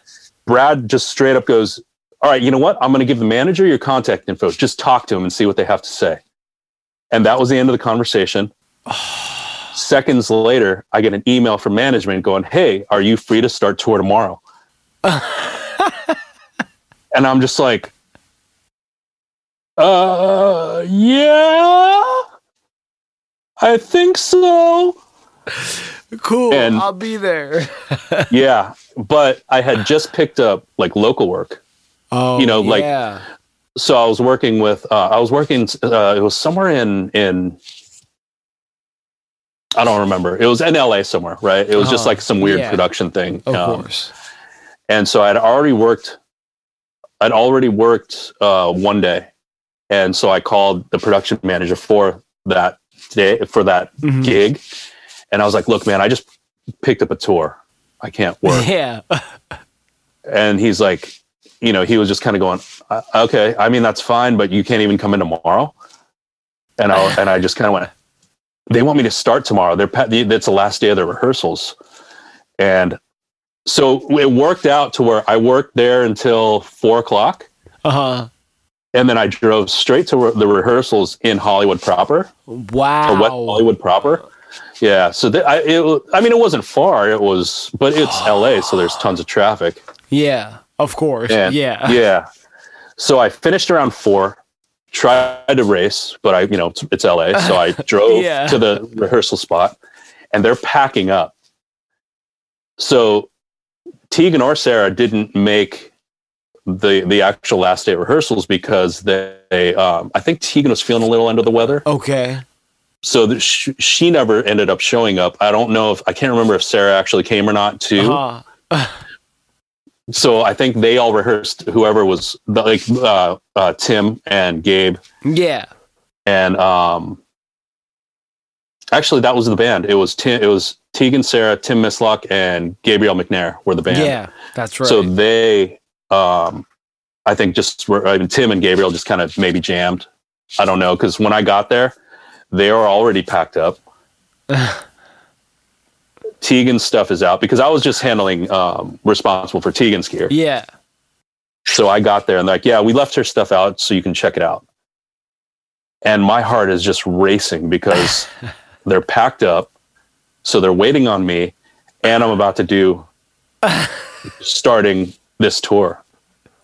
S2: Brad just straight up goes, All right, you know what? I'm gonna give the manager your contact info. Just talk to him and see what they have to say. And that was the end of the conversation. *sighs* Seconds later, I get an email from management going, Hey, are you free to start tour tomorrow? *laughs* and I'm just like, uh, yeah, I think so.
S1: Cool.
S2: And-
S1: I'll be there.
S2: Yeah, *laughs* but I had just picked up like local work,
S1: Oh,
S2: You know, like-
S1: yeah.
S2: So I was working with. Uh, I was working. Uh, it was somewhere in in. I don't remember. It was in LA somewhere, right? It was just
S1: Oh,
S2: like some weird
S1: yeah.
S2: production thing.
S1: of
S2: Um,
S1: course.
S2: and so I'd already worked. I'd already worked uh, one day, and so I called the production manager for that day for that
S1: Mhm.
S2: gig, and I was like, "Look, man, I just picked up a tour. I can't work." *laughs*
S1: Yeah. *laughs*
S2: and he's like, you know, he was just kind of going, "Uh, "Okay, I mean that's fine, but you can't even come in tomorrow." And I and I just kind of went, "They want me to start tomorrow. They're that's the last day of their rehearsals," and so it worked out to where I worked there until four o'clock,
S1: Uh huh.
S2: and then I drove straight to re- the rehearsals in Hollywood proper,
S1: Wow.
S2: West Hollywood proper. Yeah, so th- I, it, I mean, it wasn't far. It was, but it's LA, so there's tons of traffic.
S1: Yeah. Of course.
S2: And-
S1: yeah. *laughs*
S2: yeah. So I finished around four, tried to race, but I, you know, it's, it's LA. So I *laughs* drove
S1: Yeah.
S2: to the rehearsal spot and they're packing up. So Tegan or Sara didn't make the the actual last day rehearsals because they, um, I think Tegan was feeling a little under the weather.
S1: Okay.
S2: So the, sh- she never ended up showing up. I don't know if, I can't remember if Sara actually came or not too
S1: Uh-huh. *laughs*
S2: so I think they all rehearsed. Whoever was the, like uh, uh, Tim and Gabe
S1: Yeah.
S2: and um, actually that was the band. It was Tim. It was Tegan, Sara, Tim Mislock, and Gabriel McNair were the band.
S1: Yeah. That's right.
S2: So they, um, I think, just were. I mean, Tim and Gabriel just kind of maybe jammed. I don't know because when I got there, they were already packed up. *laughs* Tegan's stuff is out because I was just handling um, responsible for Tegan's gear.
S1: yeah.
S2: So I got there and they're like, yeah, we left her stuff out so you can check it out. And my heart is just racing because *laughs* they're packed up. So they're waiting on me. And I'm about to do *laughs* starting this tour.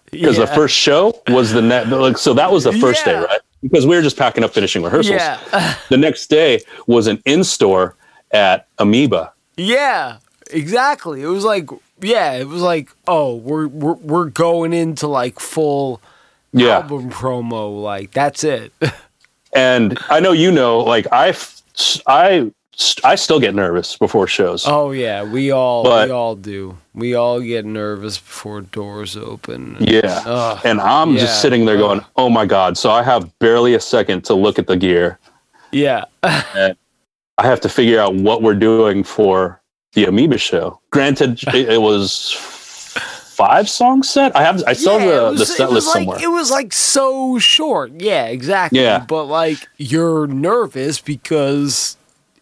S2: Because the first show was the net. Like, so that was the first
S1: Yeah.
S2: day, right? Because we were just packing up, finishing rehearsals.
S1: Yeah. *laughs*
S2: The next day was an in store at Amoeba.
S1: Yeah, exactly. It was like, yeah, it was like, oh, we're we're we're going into like full
S2: Yeah.
S1: album promo. Like that's it. *laughs*
S2: And I know you know, like I, I, I still get nervous before shows.
S1: oh yeah, we all
S2: But-
S1: we all do. We all get nervous before doors open.
S2: Yeah.
S1: Ugh.
S2: And I'm
S1: Yeah.
S2: just sitting there going, oh my God. So I have barely a second to look at the gear.
S1: Yeah.
S2: I have to figure out what we're doing for the Amoeba show. Granted, *laughs* it, it was five song set. I have, I saw
S1: Yeah,
S2: the,
S1: it
S2: the
S1: was-
S2: set list
S1: like,
S2: somewhere.
S1: It was like so short. Yeah, exactly.
S2: Yeah.
S1: But like you're nervous because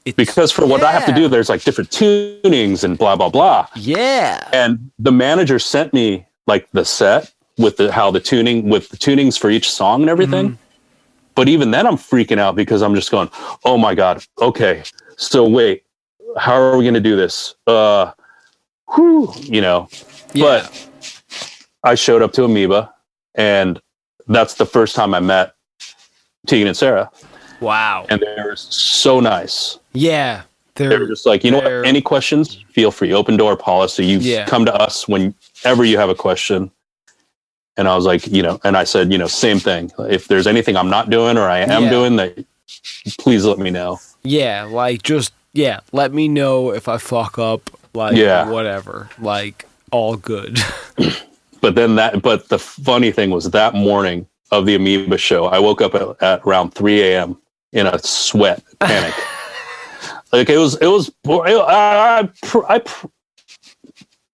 S1: it's
S2: because for what I have to do, there's like different tunings and blah, blah, blah.
S1: Yeah.
S2: And the manager sent me like the set with the, how the tuning, with the tunings for each song and everything.
S1: Mm-hmm.
S2: But even then I'm freaking out because I'm just going, oh my God. Okay. So wait, how are we going to do this? Uh, whew, you know,
S1: Yeah.
S2: but I showed up to Amoeba and that's the first time I met Tegan and Sara
S1: wow.
S2: and they were so nice.
S1: Yeah.
S2: They were
S1: They're
S2: just like, you know what? Any questions? Feel free. Open door policy. You
S1: Yeah.
S2: come to us whenever you have a question. And I was like, you know, and I said, you know, same thing. If there's anything I'm not doing or I am
S1: Yeah.
S2: doing, that please let me know.
S1: yeah, like just yeah, let me know if I fuck up. Like
S2: Yeah.
S1: whatever. Like all good. *laughs*
S2: But then that, but the funny thing was that morning of the Amoeba show, I woke up at, at around 3 a.m. in a sweat, panic. *laughs* like it was, it was, I, I, I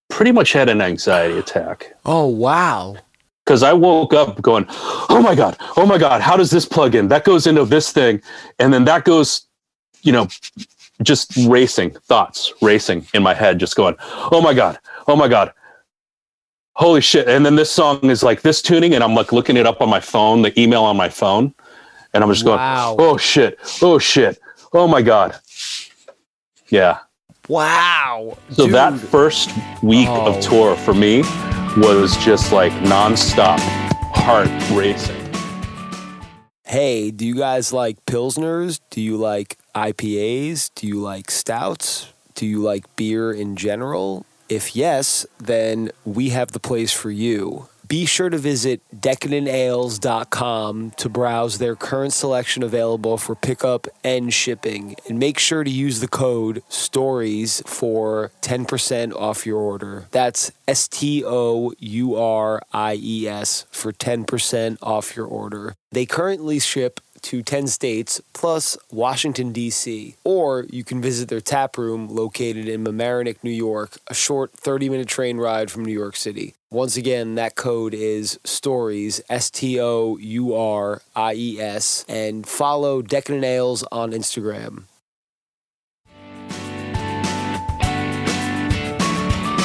S2: pretty much had an anxiety attack
S1: oh wow.
S2: Because I woke up going, oh my God, oh my God, how does this plug in? That goes into this thing. And then that goes, you know, just racing thoughts, racing in my head, just going, oh my God, oh my God. Holy shit. And then this song is like this tuning, and I'm like looking it up on my phone, the email on my phone. And I'm just
S1: Wow.
S2: going, oh shit, oh shit, oh my God. Yeah.
S1: Wow.
S2: So
S1: Dude.
S2: that first week
S1: Oh.
S2: of tour for me was just like nonstop heart racing.
S1: Hey, do you guys like pilsners? Do you like IPAs? Do you like stouts? Do you like beer in general? If yes, then we have the place for you. Be sure to visit decadentales.com to browse their current selection available for pickup and shipping. And make sure to use the code STOURIES for 10% off your order. That's S T O U R I E S for 10% off your order. They currently ship to 10 states plus Washington, D.C. Or you can visit their tap room located in Mamaroneck, New York, a short 30 minute train ride from New York City. Once again, that code is STOURIES, S T O U R I E S, and follow Decadent Ales on Instagram.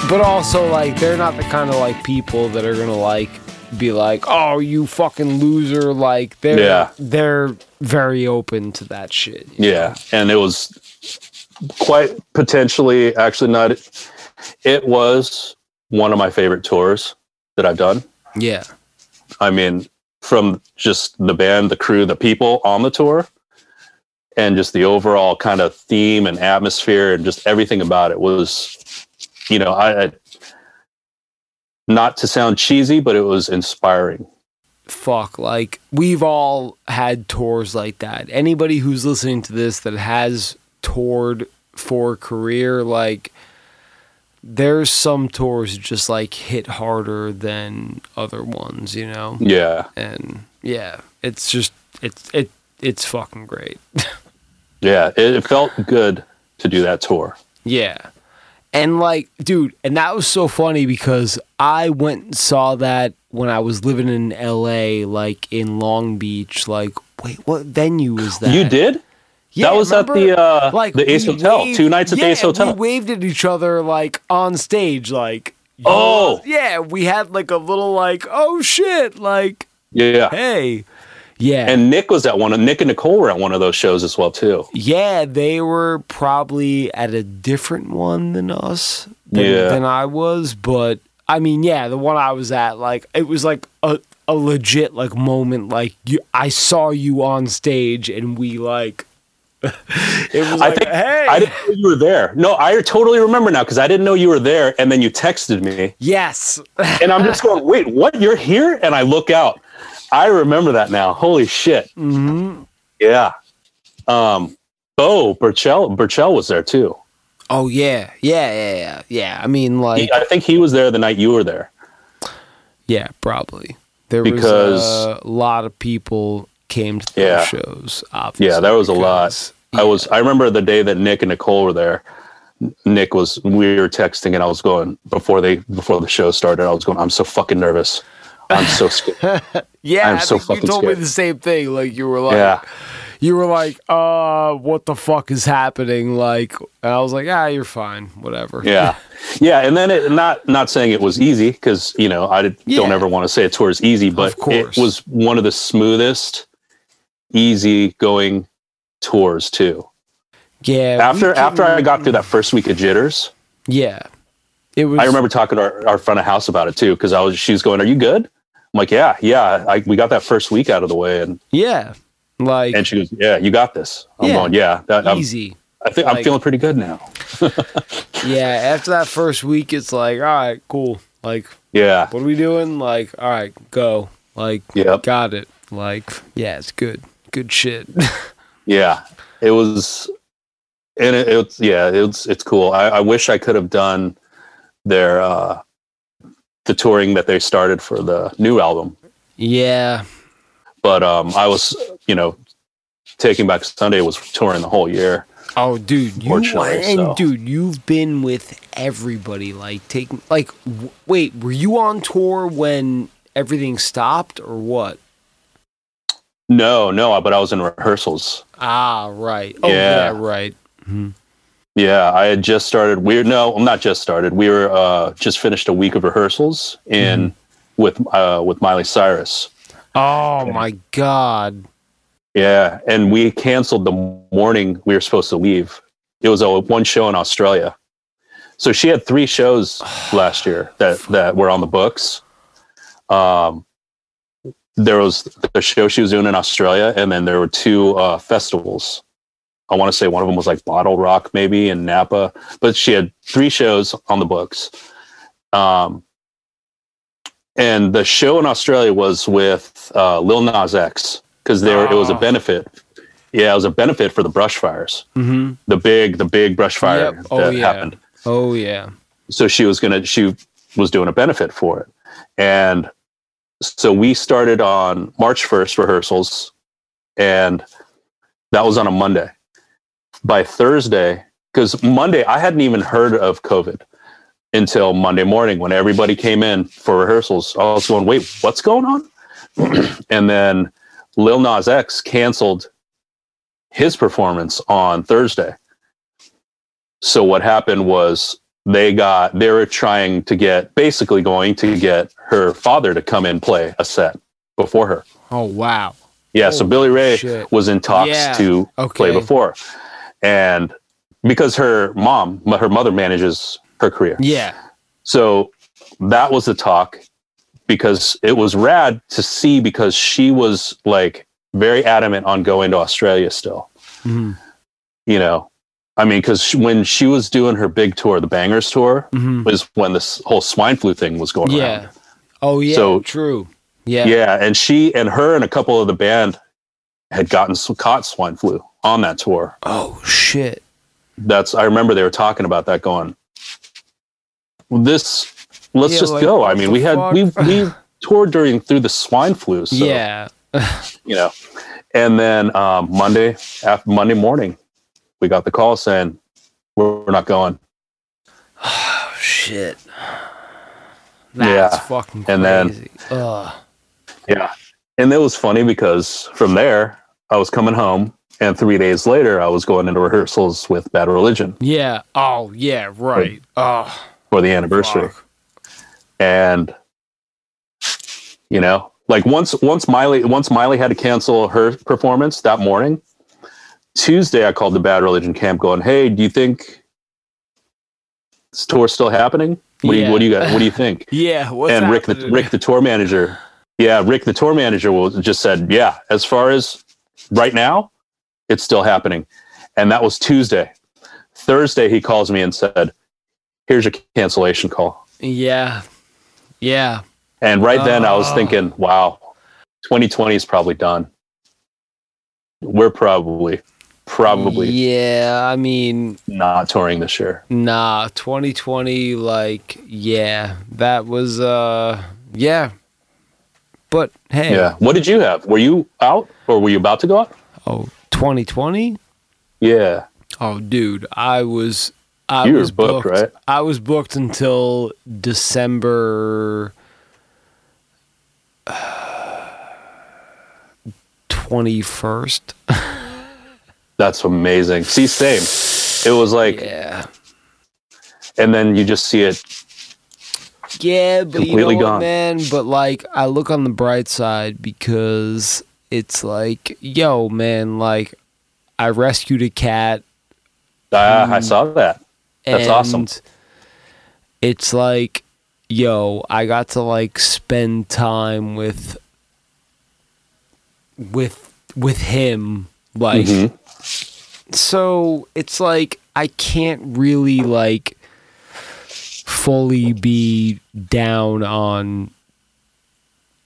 S1: But also, like, they're not the kind of like people that are gonna like be like, "Oh, you fucking loser!" Like, they're
S2: Yeah.
S1: they're very open to that shit.
S2: Yeah. And it was quite potentially, actually, not, it was one of my favorite tours that I've done.
S1: Yeah,
S2: I mean, from just the band, the crew, the people on the tour, and just the overall kind of theme and atmosphere and just everything about it was, you know, I, I not to sound cheesy, but it was inspiring.
S1: fuck. Like, we've all had tours like that. Anybody who's listening to this that has toured for a career, like, there's some tours just like hit harder than other ones, you know?
S2: Yeah.
S1: And yeah, it's just it's it it's fucking great. *laughs*
S2: Yeah. It, it felt good to do that tour.
S1: yeah. And like, dude, and that was so funny because I went and saw that when I was living in LA, like in Long Beach. Like, wait, what venue was that?
S2: You did?
S1: Yeah,
S2: that was at the uh, like the Ace Hotel.
S1: waved-
S2: Two nights at the Ace Hotel.
S1: We waved at each other like on stage, like
S2: Oh.
S1: yeah. We had like a little like oh shit, like
S2: yeah.
S1: hey, yeah,
S2: And Nick was at one of Nick and Nicole were at one of those shows as well too.
S1: yeah. They were probably at a different one than us, than,
S2: Yeah.
S1: than I was, but I mean, yeah, the one I was at, like it was like a a legit like moment, like you, I saw you on stage and we like. *laughs* it was
S2: I
S1: like,
S2: think
S1: hey,
S2: I didn't know you were there. No, I totally remember now because I didn't know you were there, and then you texted me,
S1: yes,
S2: and I'm just going, "Wait, what? You're here?" And I look out. I remember that now. Holy shit!
S1: hmm
S2: Yeah. Um, Bo Burchell Burchell was there too.
S1: Oh yeah, yeah, yeah, yeah, yeah. I mean, like,
S2: He, I think he was there the night you were there.
S1: yeah, probably. There
S2: Because-
S1: was a lot of people came to those
S2: Yeah.
S1: shows. Obviously,
S2: Yeah, that was a lot.
S1: because-
S2: I was. I remember the day that Nick and Nicole were there. Nick was. We were texting, and I was going before they before the show started. I was going. I'm so fucking nervous. I'm so scared. *laughs*
S1: Yeah,
S2: I'm so
S1: think you
S2: fucking
S1: told me the same thing. Like you were like,
S2: yeah.
S1: you were like, uh, what the fuck is happening? Like, and I was like, ah, you're fine, whatever.
S2: Yeah. *laughs* Yeah. And then it not not saying it was easy because you know I did, don't ever want to say a tour is easy, but
S1: Of course.
S2: it was one of the smoothest, easy going tours too.
S1: yeah.
S2: After after I got through that first week of jitters,
S1: yeah, it was.
S2: I remember talking to our, our front of house about it too because I was she was going, "Are you good?" I'm like, "Yeah, yeah." I, we got that first week out of the way, and
S1: Yeah, like
S2: and she goes, "Yeah, you got this." I'm
S1: Yeah.
S2: going, "Yeah." That, I'm-
S1: easy.
S2: I think I'm feeling pretty good now. *laughs*
S1: Yeah, after that first week, it's like, all right, cool. Like,
S2: Yeah.
S1: what are we doing? Like, all right, go. Like,
S2: Yep.
S1: got it. Like, yeah, it's good. Good shit. *laughs*
S2: Yeah. It was, and it, it's yeah, it's it's cool. I, I wish I could have done their uh the touring that they started for the new album,
S1: yeah.
S2: but um I was you know Taking Back Sunday was touring the whole year.
S1: Oh, dude, you and
S2: so.
S1: dude, you've been with everybody. Like, taking like, w- wait, were you on tour when everything stopped or what?
S2: No, no, but I was in rehearsals.
S1: Ah, right. Oh,
S2: Yeah.
S1: yeah, right. Mhm.
S2: Yeah, I had just started. We're no, I'm not just started. We were uh, just finished a week of rehearsals in with uh, with Miley Cyrus.
S1: Oh my god.
S2: Yeah, and we canceled the morning we were supposed to leave. It was a one show in Australia, so she had three shows *sighs* last year that that were on the books. Um, there was the show she was doing in Australia, and then there were two uh, festivals. I want to say one of them was like Bottle Rock, maybe in Napa, but she had three shows on the books. Um, and the show in Australia was with uh, Lil Nas X because there it was a
S1: Oh.
S2: benefit. Yeah, it was a benefit for the brush fires,
S1: Mm-hmm.
S2: the big, the big brush fire
S1: Yep. Oh,
S2: that
S1: yeah.
S2: happened
S1: Oh yeah.
S2: so she was gonna she was doing a benefit for it and so we started on march 1st rehearsals and that was on a monday by thursday because monday i hadn't even heard of covid until monday morning when everybody came in for rehearsals i was going wait what's going on *clears throat* and then lil nas x canceled his performance on thursday so what happened was they got they were trying to get basically going to get her father to come and play a set before her.
S1: Oh wow.
S2: Yeah, so Billy Ray
S1: shit.
S2: was in talks
S1: Yeah,
S2: to
S1: okay.
S2: play before. And because her mom, her mother manages her career.
S1: Yeah.
S2: So that was the talk because it was rad to see because she was like very adamant on going to Australia still.
S1: hmm
S2: You know, I mean, because when she was doing her big tour, the Bangerz tour,
S1: hmm
S2: was when this whole swine flu thing was going on.
S1: Yeah.
S2: around.
S1: Oh yeah.
S2: So-
S1: true. Yeah.
S2: Yeah, and she and her and a couple of the band had gotten caught swine flu on that tour.
S1: Oh shit.
S2: That's I remember they were talking about that going. This let's
S1: Yeah,
S2: just
S1: like,
S2: go. I mean, we had we
S1: fuck?
S2: we *laughs* toured during through the swine flu. So,
S1: yeah. *laughs*
S2: you know, and then um, Monday after Monday morning, we got the call saying we're, we're not going.
S1: Oh *sighs* shit.
S2: Yeah.
S1: Fucking crazy.
S2: And then-
S1: Ugh.
S2: Yeah. And it was funny because from there, I was coming home, and three days later, I was going into rehearsals with Bad Religion
S1: Yeah. Oh yeah. Right. Oh.
S2: for the anniversary.
S1: fuck.
S2: And, you know, like once once Miley once Miley had to cancel her performance that morning, Tuesday I called the Bad Religion camp, going, "Hey, do you think this tour's still happening? What do you what do you got? What do you think?" *laughs*
S1: Yeah. What's
S2: and Rick the? Rick the tour manager, yeah, Rick the tour manager will just said, yeah, as far as right now, it's still happening, and that was Tuesday. Thursday, he calls me and said, "Here's your cancellation call."
S1: Yeah. Yeah.
S2: And right then, I was
S1: Oh.
S2: thinking, wow, 2020 is probably done. We're probably probably
S1: Yeah. I mean,
S2: not touring this year.
S1: nah. 2020. Like, yeah. That was. uh Yeah. But hey.
S2: Yeah. What did you have? Were you out or were you about to go out?
S1: Oh, 2020.
S2: Yeah.
S1: Oh, dude, I was. I
S2: You were
S1: was
S2: booked, right?
S1: I was booked until December *sighs* twenty first. *laughs*
S2: That's amazing. See, same. It was like,
S1: Yeah,
S2: and then you just see it
S1: yeah, but you know
S2: Completely
S1: what,
S2: gone.
S1: man. But like, I look on the bright side because it's like, yo, man, like, I rescued a cat.
S2: Ah, I saw that. That's awesome.
S1: It's like, yo, I got to like spend time with with with him, like
S2: Mhm.
S1: so it's like I can't really like fully be down on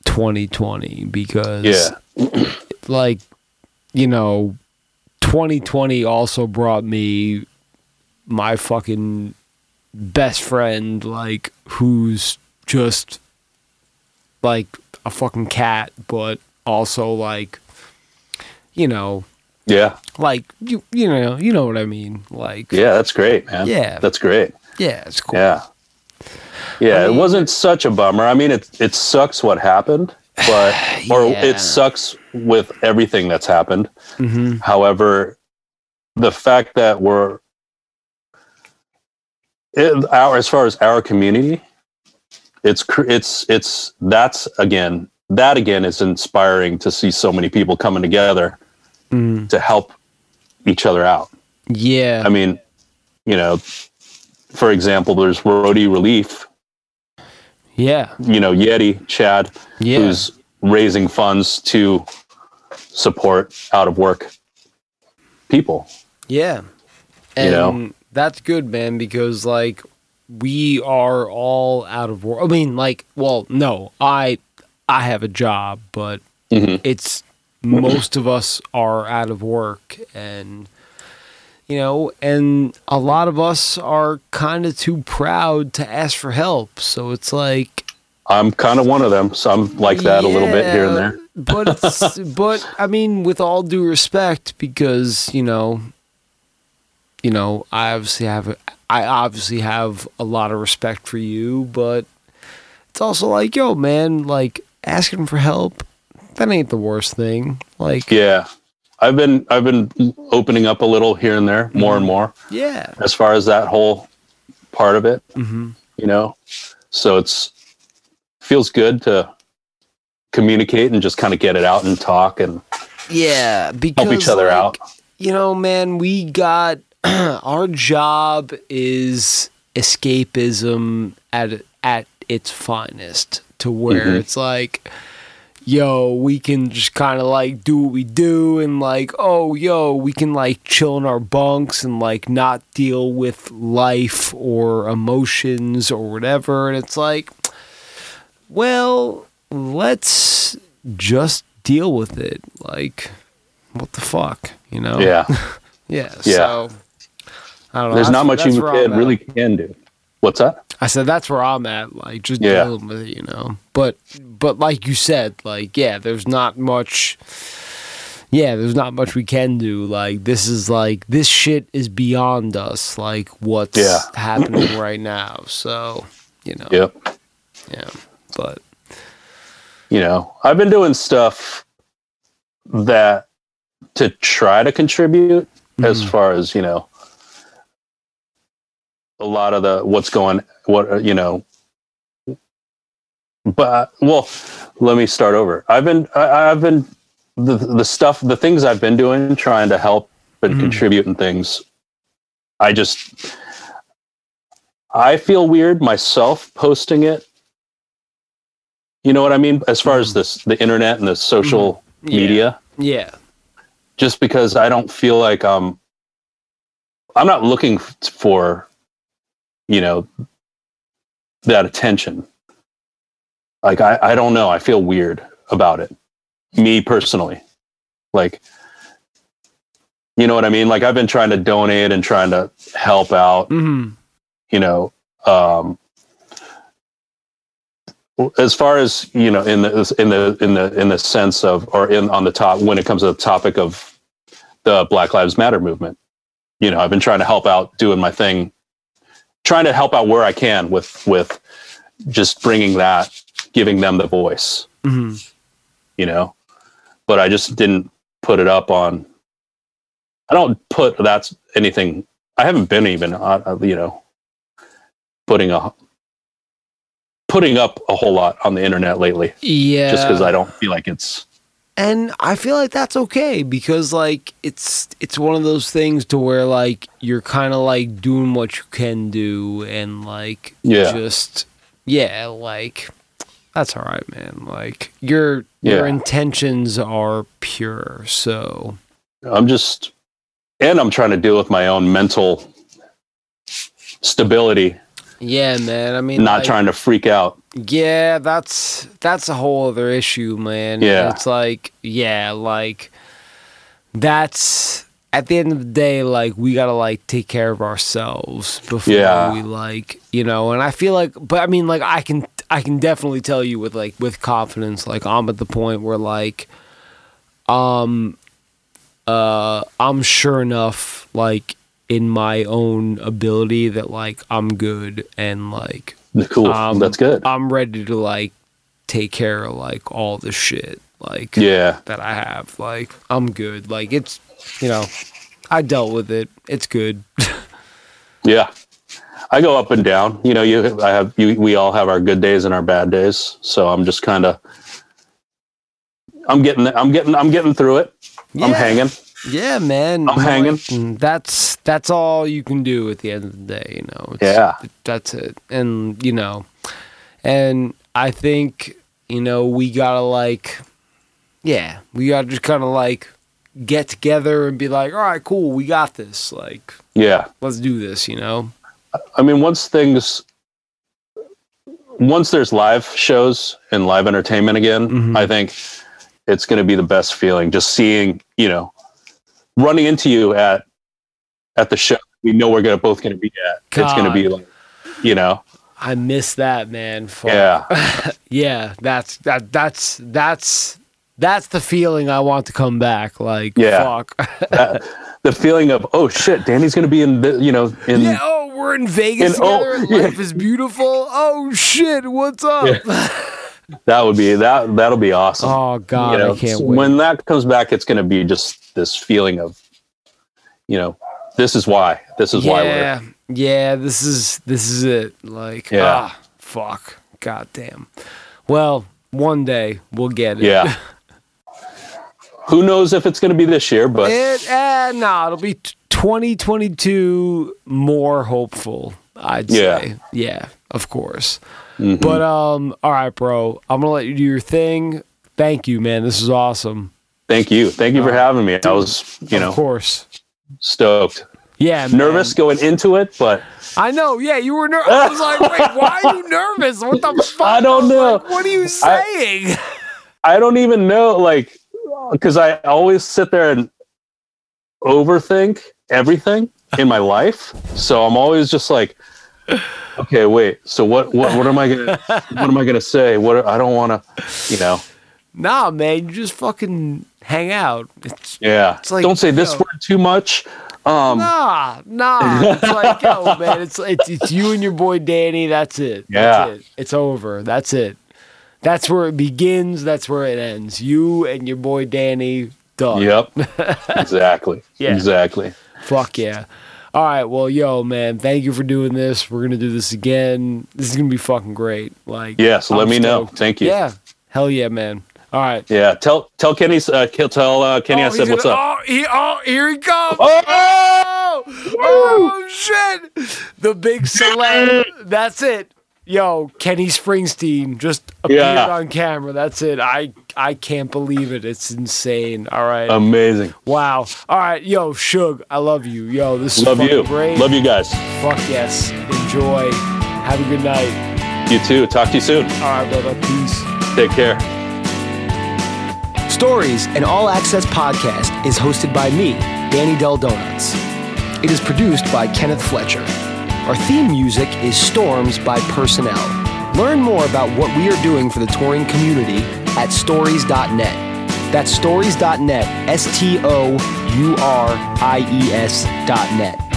S1: 2020 because
S2: Yeah.
S1: Like you know 2020 also brought me my fucking best friend like who's just like a fucking cat but also like you know
S2: Yeah.
S1: like you you know you know what I mean like
S2: Yeah, that's great, man.
S1: Yeah.
S2: That's great.
S1: yeah it's cool
S2: Yeah. Yeah,
S1: I mean-
S2: it wasn't such a bummer. I mean, it it sucks what happened, but *sighs* or
S1: Yeah.
S2: it sucks with everything that's happened.
S1: hmm
S2: However, the fact that we're it, our as far as our community, it's it's it's that's again that again is inspiring to see so many people coming together
S1: mm
S2: to help each other out.
S1: yeah
S2: I mean, you know, for example, there's Roadie Relief,
S1: yeah
S2: you know, Yeti, Chad,
S1: yeah
S2: who's raising funds to support out of work people.
S1: Yeah.
S2: You
S1: And
S2: know?
S1: that's good, man, because like we are all out of work. I mean, like, well, no, I I have a job, but
S2: Mhm.
S1: it's most of us are out of work and you know, and a lot of us are kind of too proud to ask for help. So it's like
S2: I'm kind of one of them, so I'm like that a little bit here and there.
S1: But it's, *laughs* but I mean, with all due respect, because you know, you know, I obviously have a, I obviously have a lot of respect for you, but it's also like, yo, man, like asking for help, that ain't the worst thing. Like,
S2: Yeah. I've been I've been opening up a little here and there, more and more,
S1: yeah,
S2: as far as that whole part of it,
S1: hmm
S2: you know. So it's feels good to communicate and just kind of get it out and talk and
S1: yeah, because
S2: help each other
S1: like,
S2: out.
S1: you know, man, we got *clears throat* our job is escapism at at its finest to where
S2: Mhm.
S1: it's like yo, we can just kind of like do what we do and like, oh, yo, we can like chill in our bunks and like not deal with life or emotions or whatever. And it's like, well, let's just deal with it. Like, what the fuck, you know?
S2: Yeah. *laughs*
S1: Yeah.
S2: Yeah.
S1: So I don't know.
S2: There's
S1: That's-
S2: not much you can really can do. What's that?
S1: I said that's where I'm at, like just
S2: Yeah.
S1: dealing with it, you know. But but like you said, like yeah, there's not much. Yeah, there's not much we can do. Like this is like this shit is beyond us. Like what's
S2: Yeah.
S1: happening *clears throat* right now. So you know,
S2: Yep.
S1: yeah. But
S2: you know, I've been doing stuff that to try to contribute as
S1: Mhm.
S2: far as, you know, a lot of the what's going what uh, you know. But well let me start over. I've been I, i've been the the stuff the things i've been doing trying to help and
S1: Mhm.
S2: contribute and things i just i feel weird myself posting it. You know what i mean? As far as this the internet and the social
S1: yeah.
S2: media.
S1: Yeah,
S2: just because I don't feel like um I'm not looking for you know that attention. Like I I don't know, I feel weird about it. Me personally. Like you know what I mean? Like I've been trying to donate and trying to help out,
S1: hmm
S2: you know, um as far as you know in the in the in the in the sense of or in on the top when it comes to the topic of the black lives matter movement you know i've been trying to help out doing my thing trying to help out where i can with with just bringing that giving them the voice.
S1: Hmm
S2: you know but i just didn't put it up on i don't put that's anything i haven't been even uh, you know putting a putting up a whole lot on the internet lately.
S1: Yeah.
S2: just because i don't feel like it's
S1: and I feel like that's okay because like it's it's one of those things to where like you're kind of like doing what you can do and like
S2: Yeah.
S1: just yeah like that's all right man like your your intentions are pure so
S2: i'm just and I'm trying to deal with my own mental stability,
S1: Yeah, man. I mean,
S2: not
S1: like,
S2: trying to freak out.
S1: Yeah, that's that's a whole other issue, man.
S2: Yeah.
S1: It's like, yeah, like that's at the end of the day, like we gotta like take care of ourselves before
S2: Yeah.
S1: we like, you know. And I feel like, but I mean, like I can I can definitely tell you with like with confidence, like I'm at the point where like, um, uh, I'm sure enough, like in my own ability that like I'm good and like *laughs*
S2: Cool.
S1: um,
S2: That's good.
S1: I'm ready to like take care of like all the shit like
S2: yeah.
S1: that I have. Like I'm good. Like it's you know, I dealt with it. It's good. *laughs*
S2: Yeah. I go up and down. You know, you I have you we all have our good days and our bad days. So I'm just kind of I'm getting I'm getting I'm getting through it. I'm hanging.
S1: yeah, man.
S2: I'm hanging.
S1: And That's that's all you can do at the end of the day, you know. It's,
S2: Yeah.
S1: That's it. And you know, and I think, you know, we gotta like yeah, we gotta just kinda like get together and be like, all right, cool, we got this. Like,
S2: Yeah.
S1: let's do this, you know?
S2: I mean, once things, once there's live shows and live entertainment again,
S1: Mhm.
S2: I think it's going to be the best feeling. Just seeing, you know, running into you at at the show. We know we're gonna both going to be at. It's going to be like, you know,
S1: I miss that, man. Fuck.
S2: yeah, *laughs*
S1: yeah, that's that that's that's that's the feeling I want to come back. Like,
S2: Yeah.
S1: fuck.
S2: That- the feeling of oh shit, Danny's going to be in, the, you know, in
S1: yeah, oh, we're in Vegas
S2: And- oh,
S1: together. and
S2: yeah.
S1: Life is beautiful. Oh shit, what's up? *laughs*
S2: that would be that that'll be awesome.
S1: oh god,
S2: you know,
S1: I can't wait.
S2: when that comes back, it's going to be just this feeling of, you know, this is why. This is why we're
S1: yeah, yeah. This is this is it. Like,
S2: Yeah.
S1: ah, fuck. God damn. Well, one day we'll get it.
S2: Yeah. *laughs* Who knows if it's going to be this year, but
S1: It eh, no, it'll be 2022 more hopeful, I'd
S2: Yeah.
S1: say. Yeah, of course.
S2: Mhm.
S1: But um all right, bro. I'm going to let you do your thing. Thank you, man. This is awesome.
S2: thank you. Thank you for having me. I was, you know, of
S1: course.
S2: stoked.
S1: Yeah, man.
S2: Nervous going into it, but
S1: I know. Yeah, you were nervous. I was like, "Wait, why are you nervous? What the *laughs* fuck?"
S2: I don't
S1: was
S2: know.
S1: like, what are you saying?
S2: I don't even know, like, because I always sit there and overthink everything in my life. So I'm always just like, okay, wait. So what? What? What am I gonna? What am I gonna say? What? I don't want to, you know.
S1: nah, man. You just fucking hang out. It's
S2: Yeah.
S1: It's like,
S2: don't say this
S1: yo.
S2: word too much. Um,
S1: Nah, nah. It's like, yo, man, it's it's it's you and your boy Danny. That's it.
S2: Yeah.
S1: That's it. It's over. That's it. That's where it begins. That's where it ends. You and your boy Danny. Done.
S2: Yep. *laughs* exactly.
S1: Yeah.
S2: Exactly.
S1: Fuck yeah. All right. Well, yo, man. Thank you for doing this. We're gonna do this again. This is gonna be fucking great. Like.
S2: Yes. let
S1: I'm
S2: me know. Thank you.
S1: Yeah. Hell yeah, man. All right.
S2: Yeah. Tell tell Kenny. Uh, tell uh, Kenny I
S1: Oh,
S2: said what's
S1: gonna-
S2: up.
S1: Oh, he, oh, here he comes.
S2: Oh!
S1: Oh, oh shit! The big celeb. *laughs* That's it. Yo, Kenny Springsteen just appeared
S2: Yeah.
S1: on camera. That's it. I I can't believe it. It's insane. All right.
S2: Amazing.
S1: wow. All right. Yo, Suge, I love you. Yo, this is
S2: Love you.
S1: great.
S2: Love you guys.
S1: Fuck yes. Enjoy. Have a good night.
S2: You too. Talk to you soon.
S1: All right, brother. Peace.
S2: Take care.
S1: Stouries, an all access podcast, is hosted by me, Danny Del Donuts. It is produced by Kenneth Fletcher. Our theme music is Storms by Person L. Learn more about what we are doing for the touring community at stouries.net. That's stouries.net, S T O U R I E S dot net.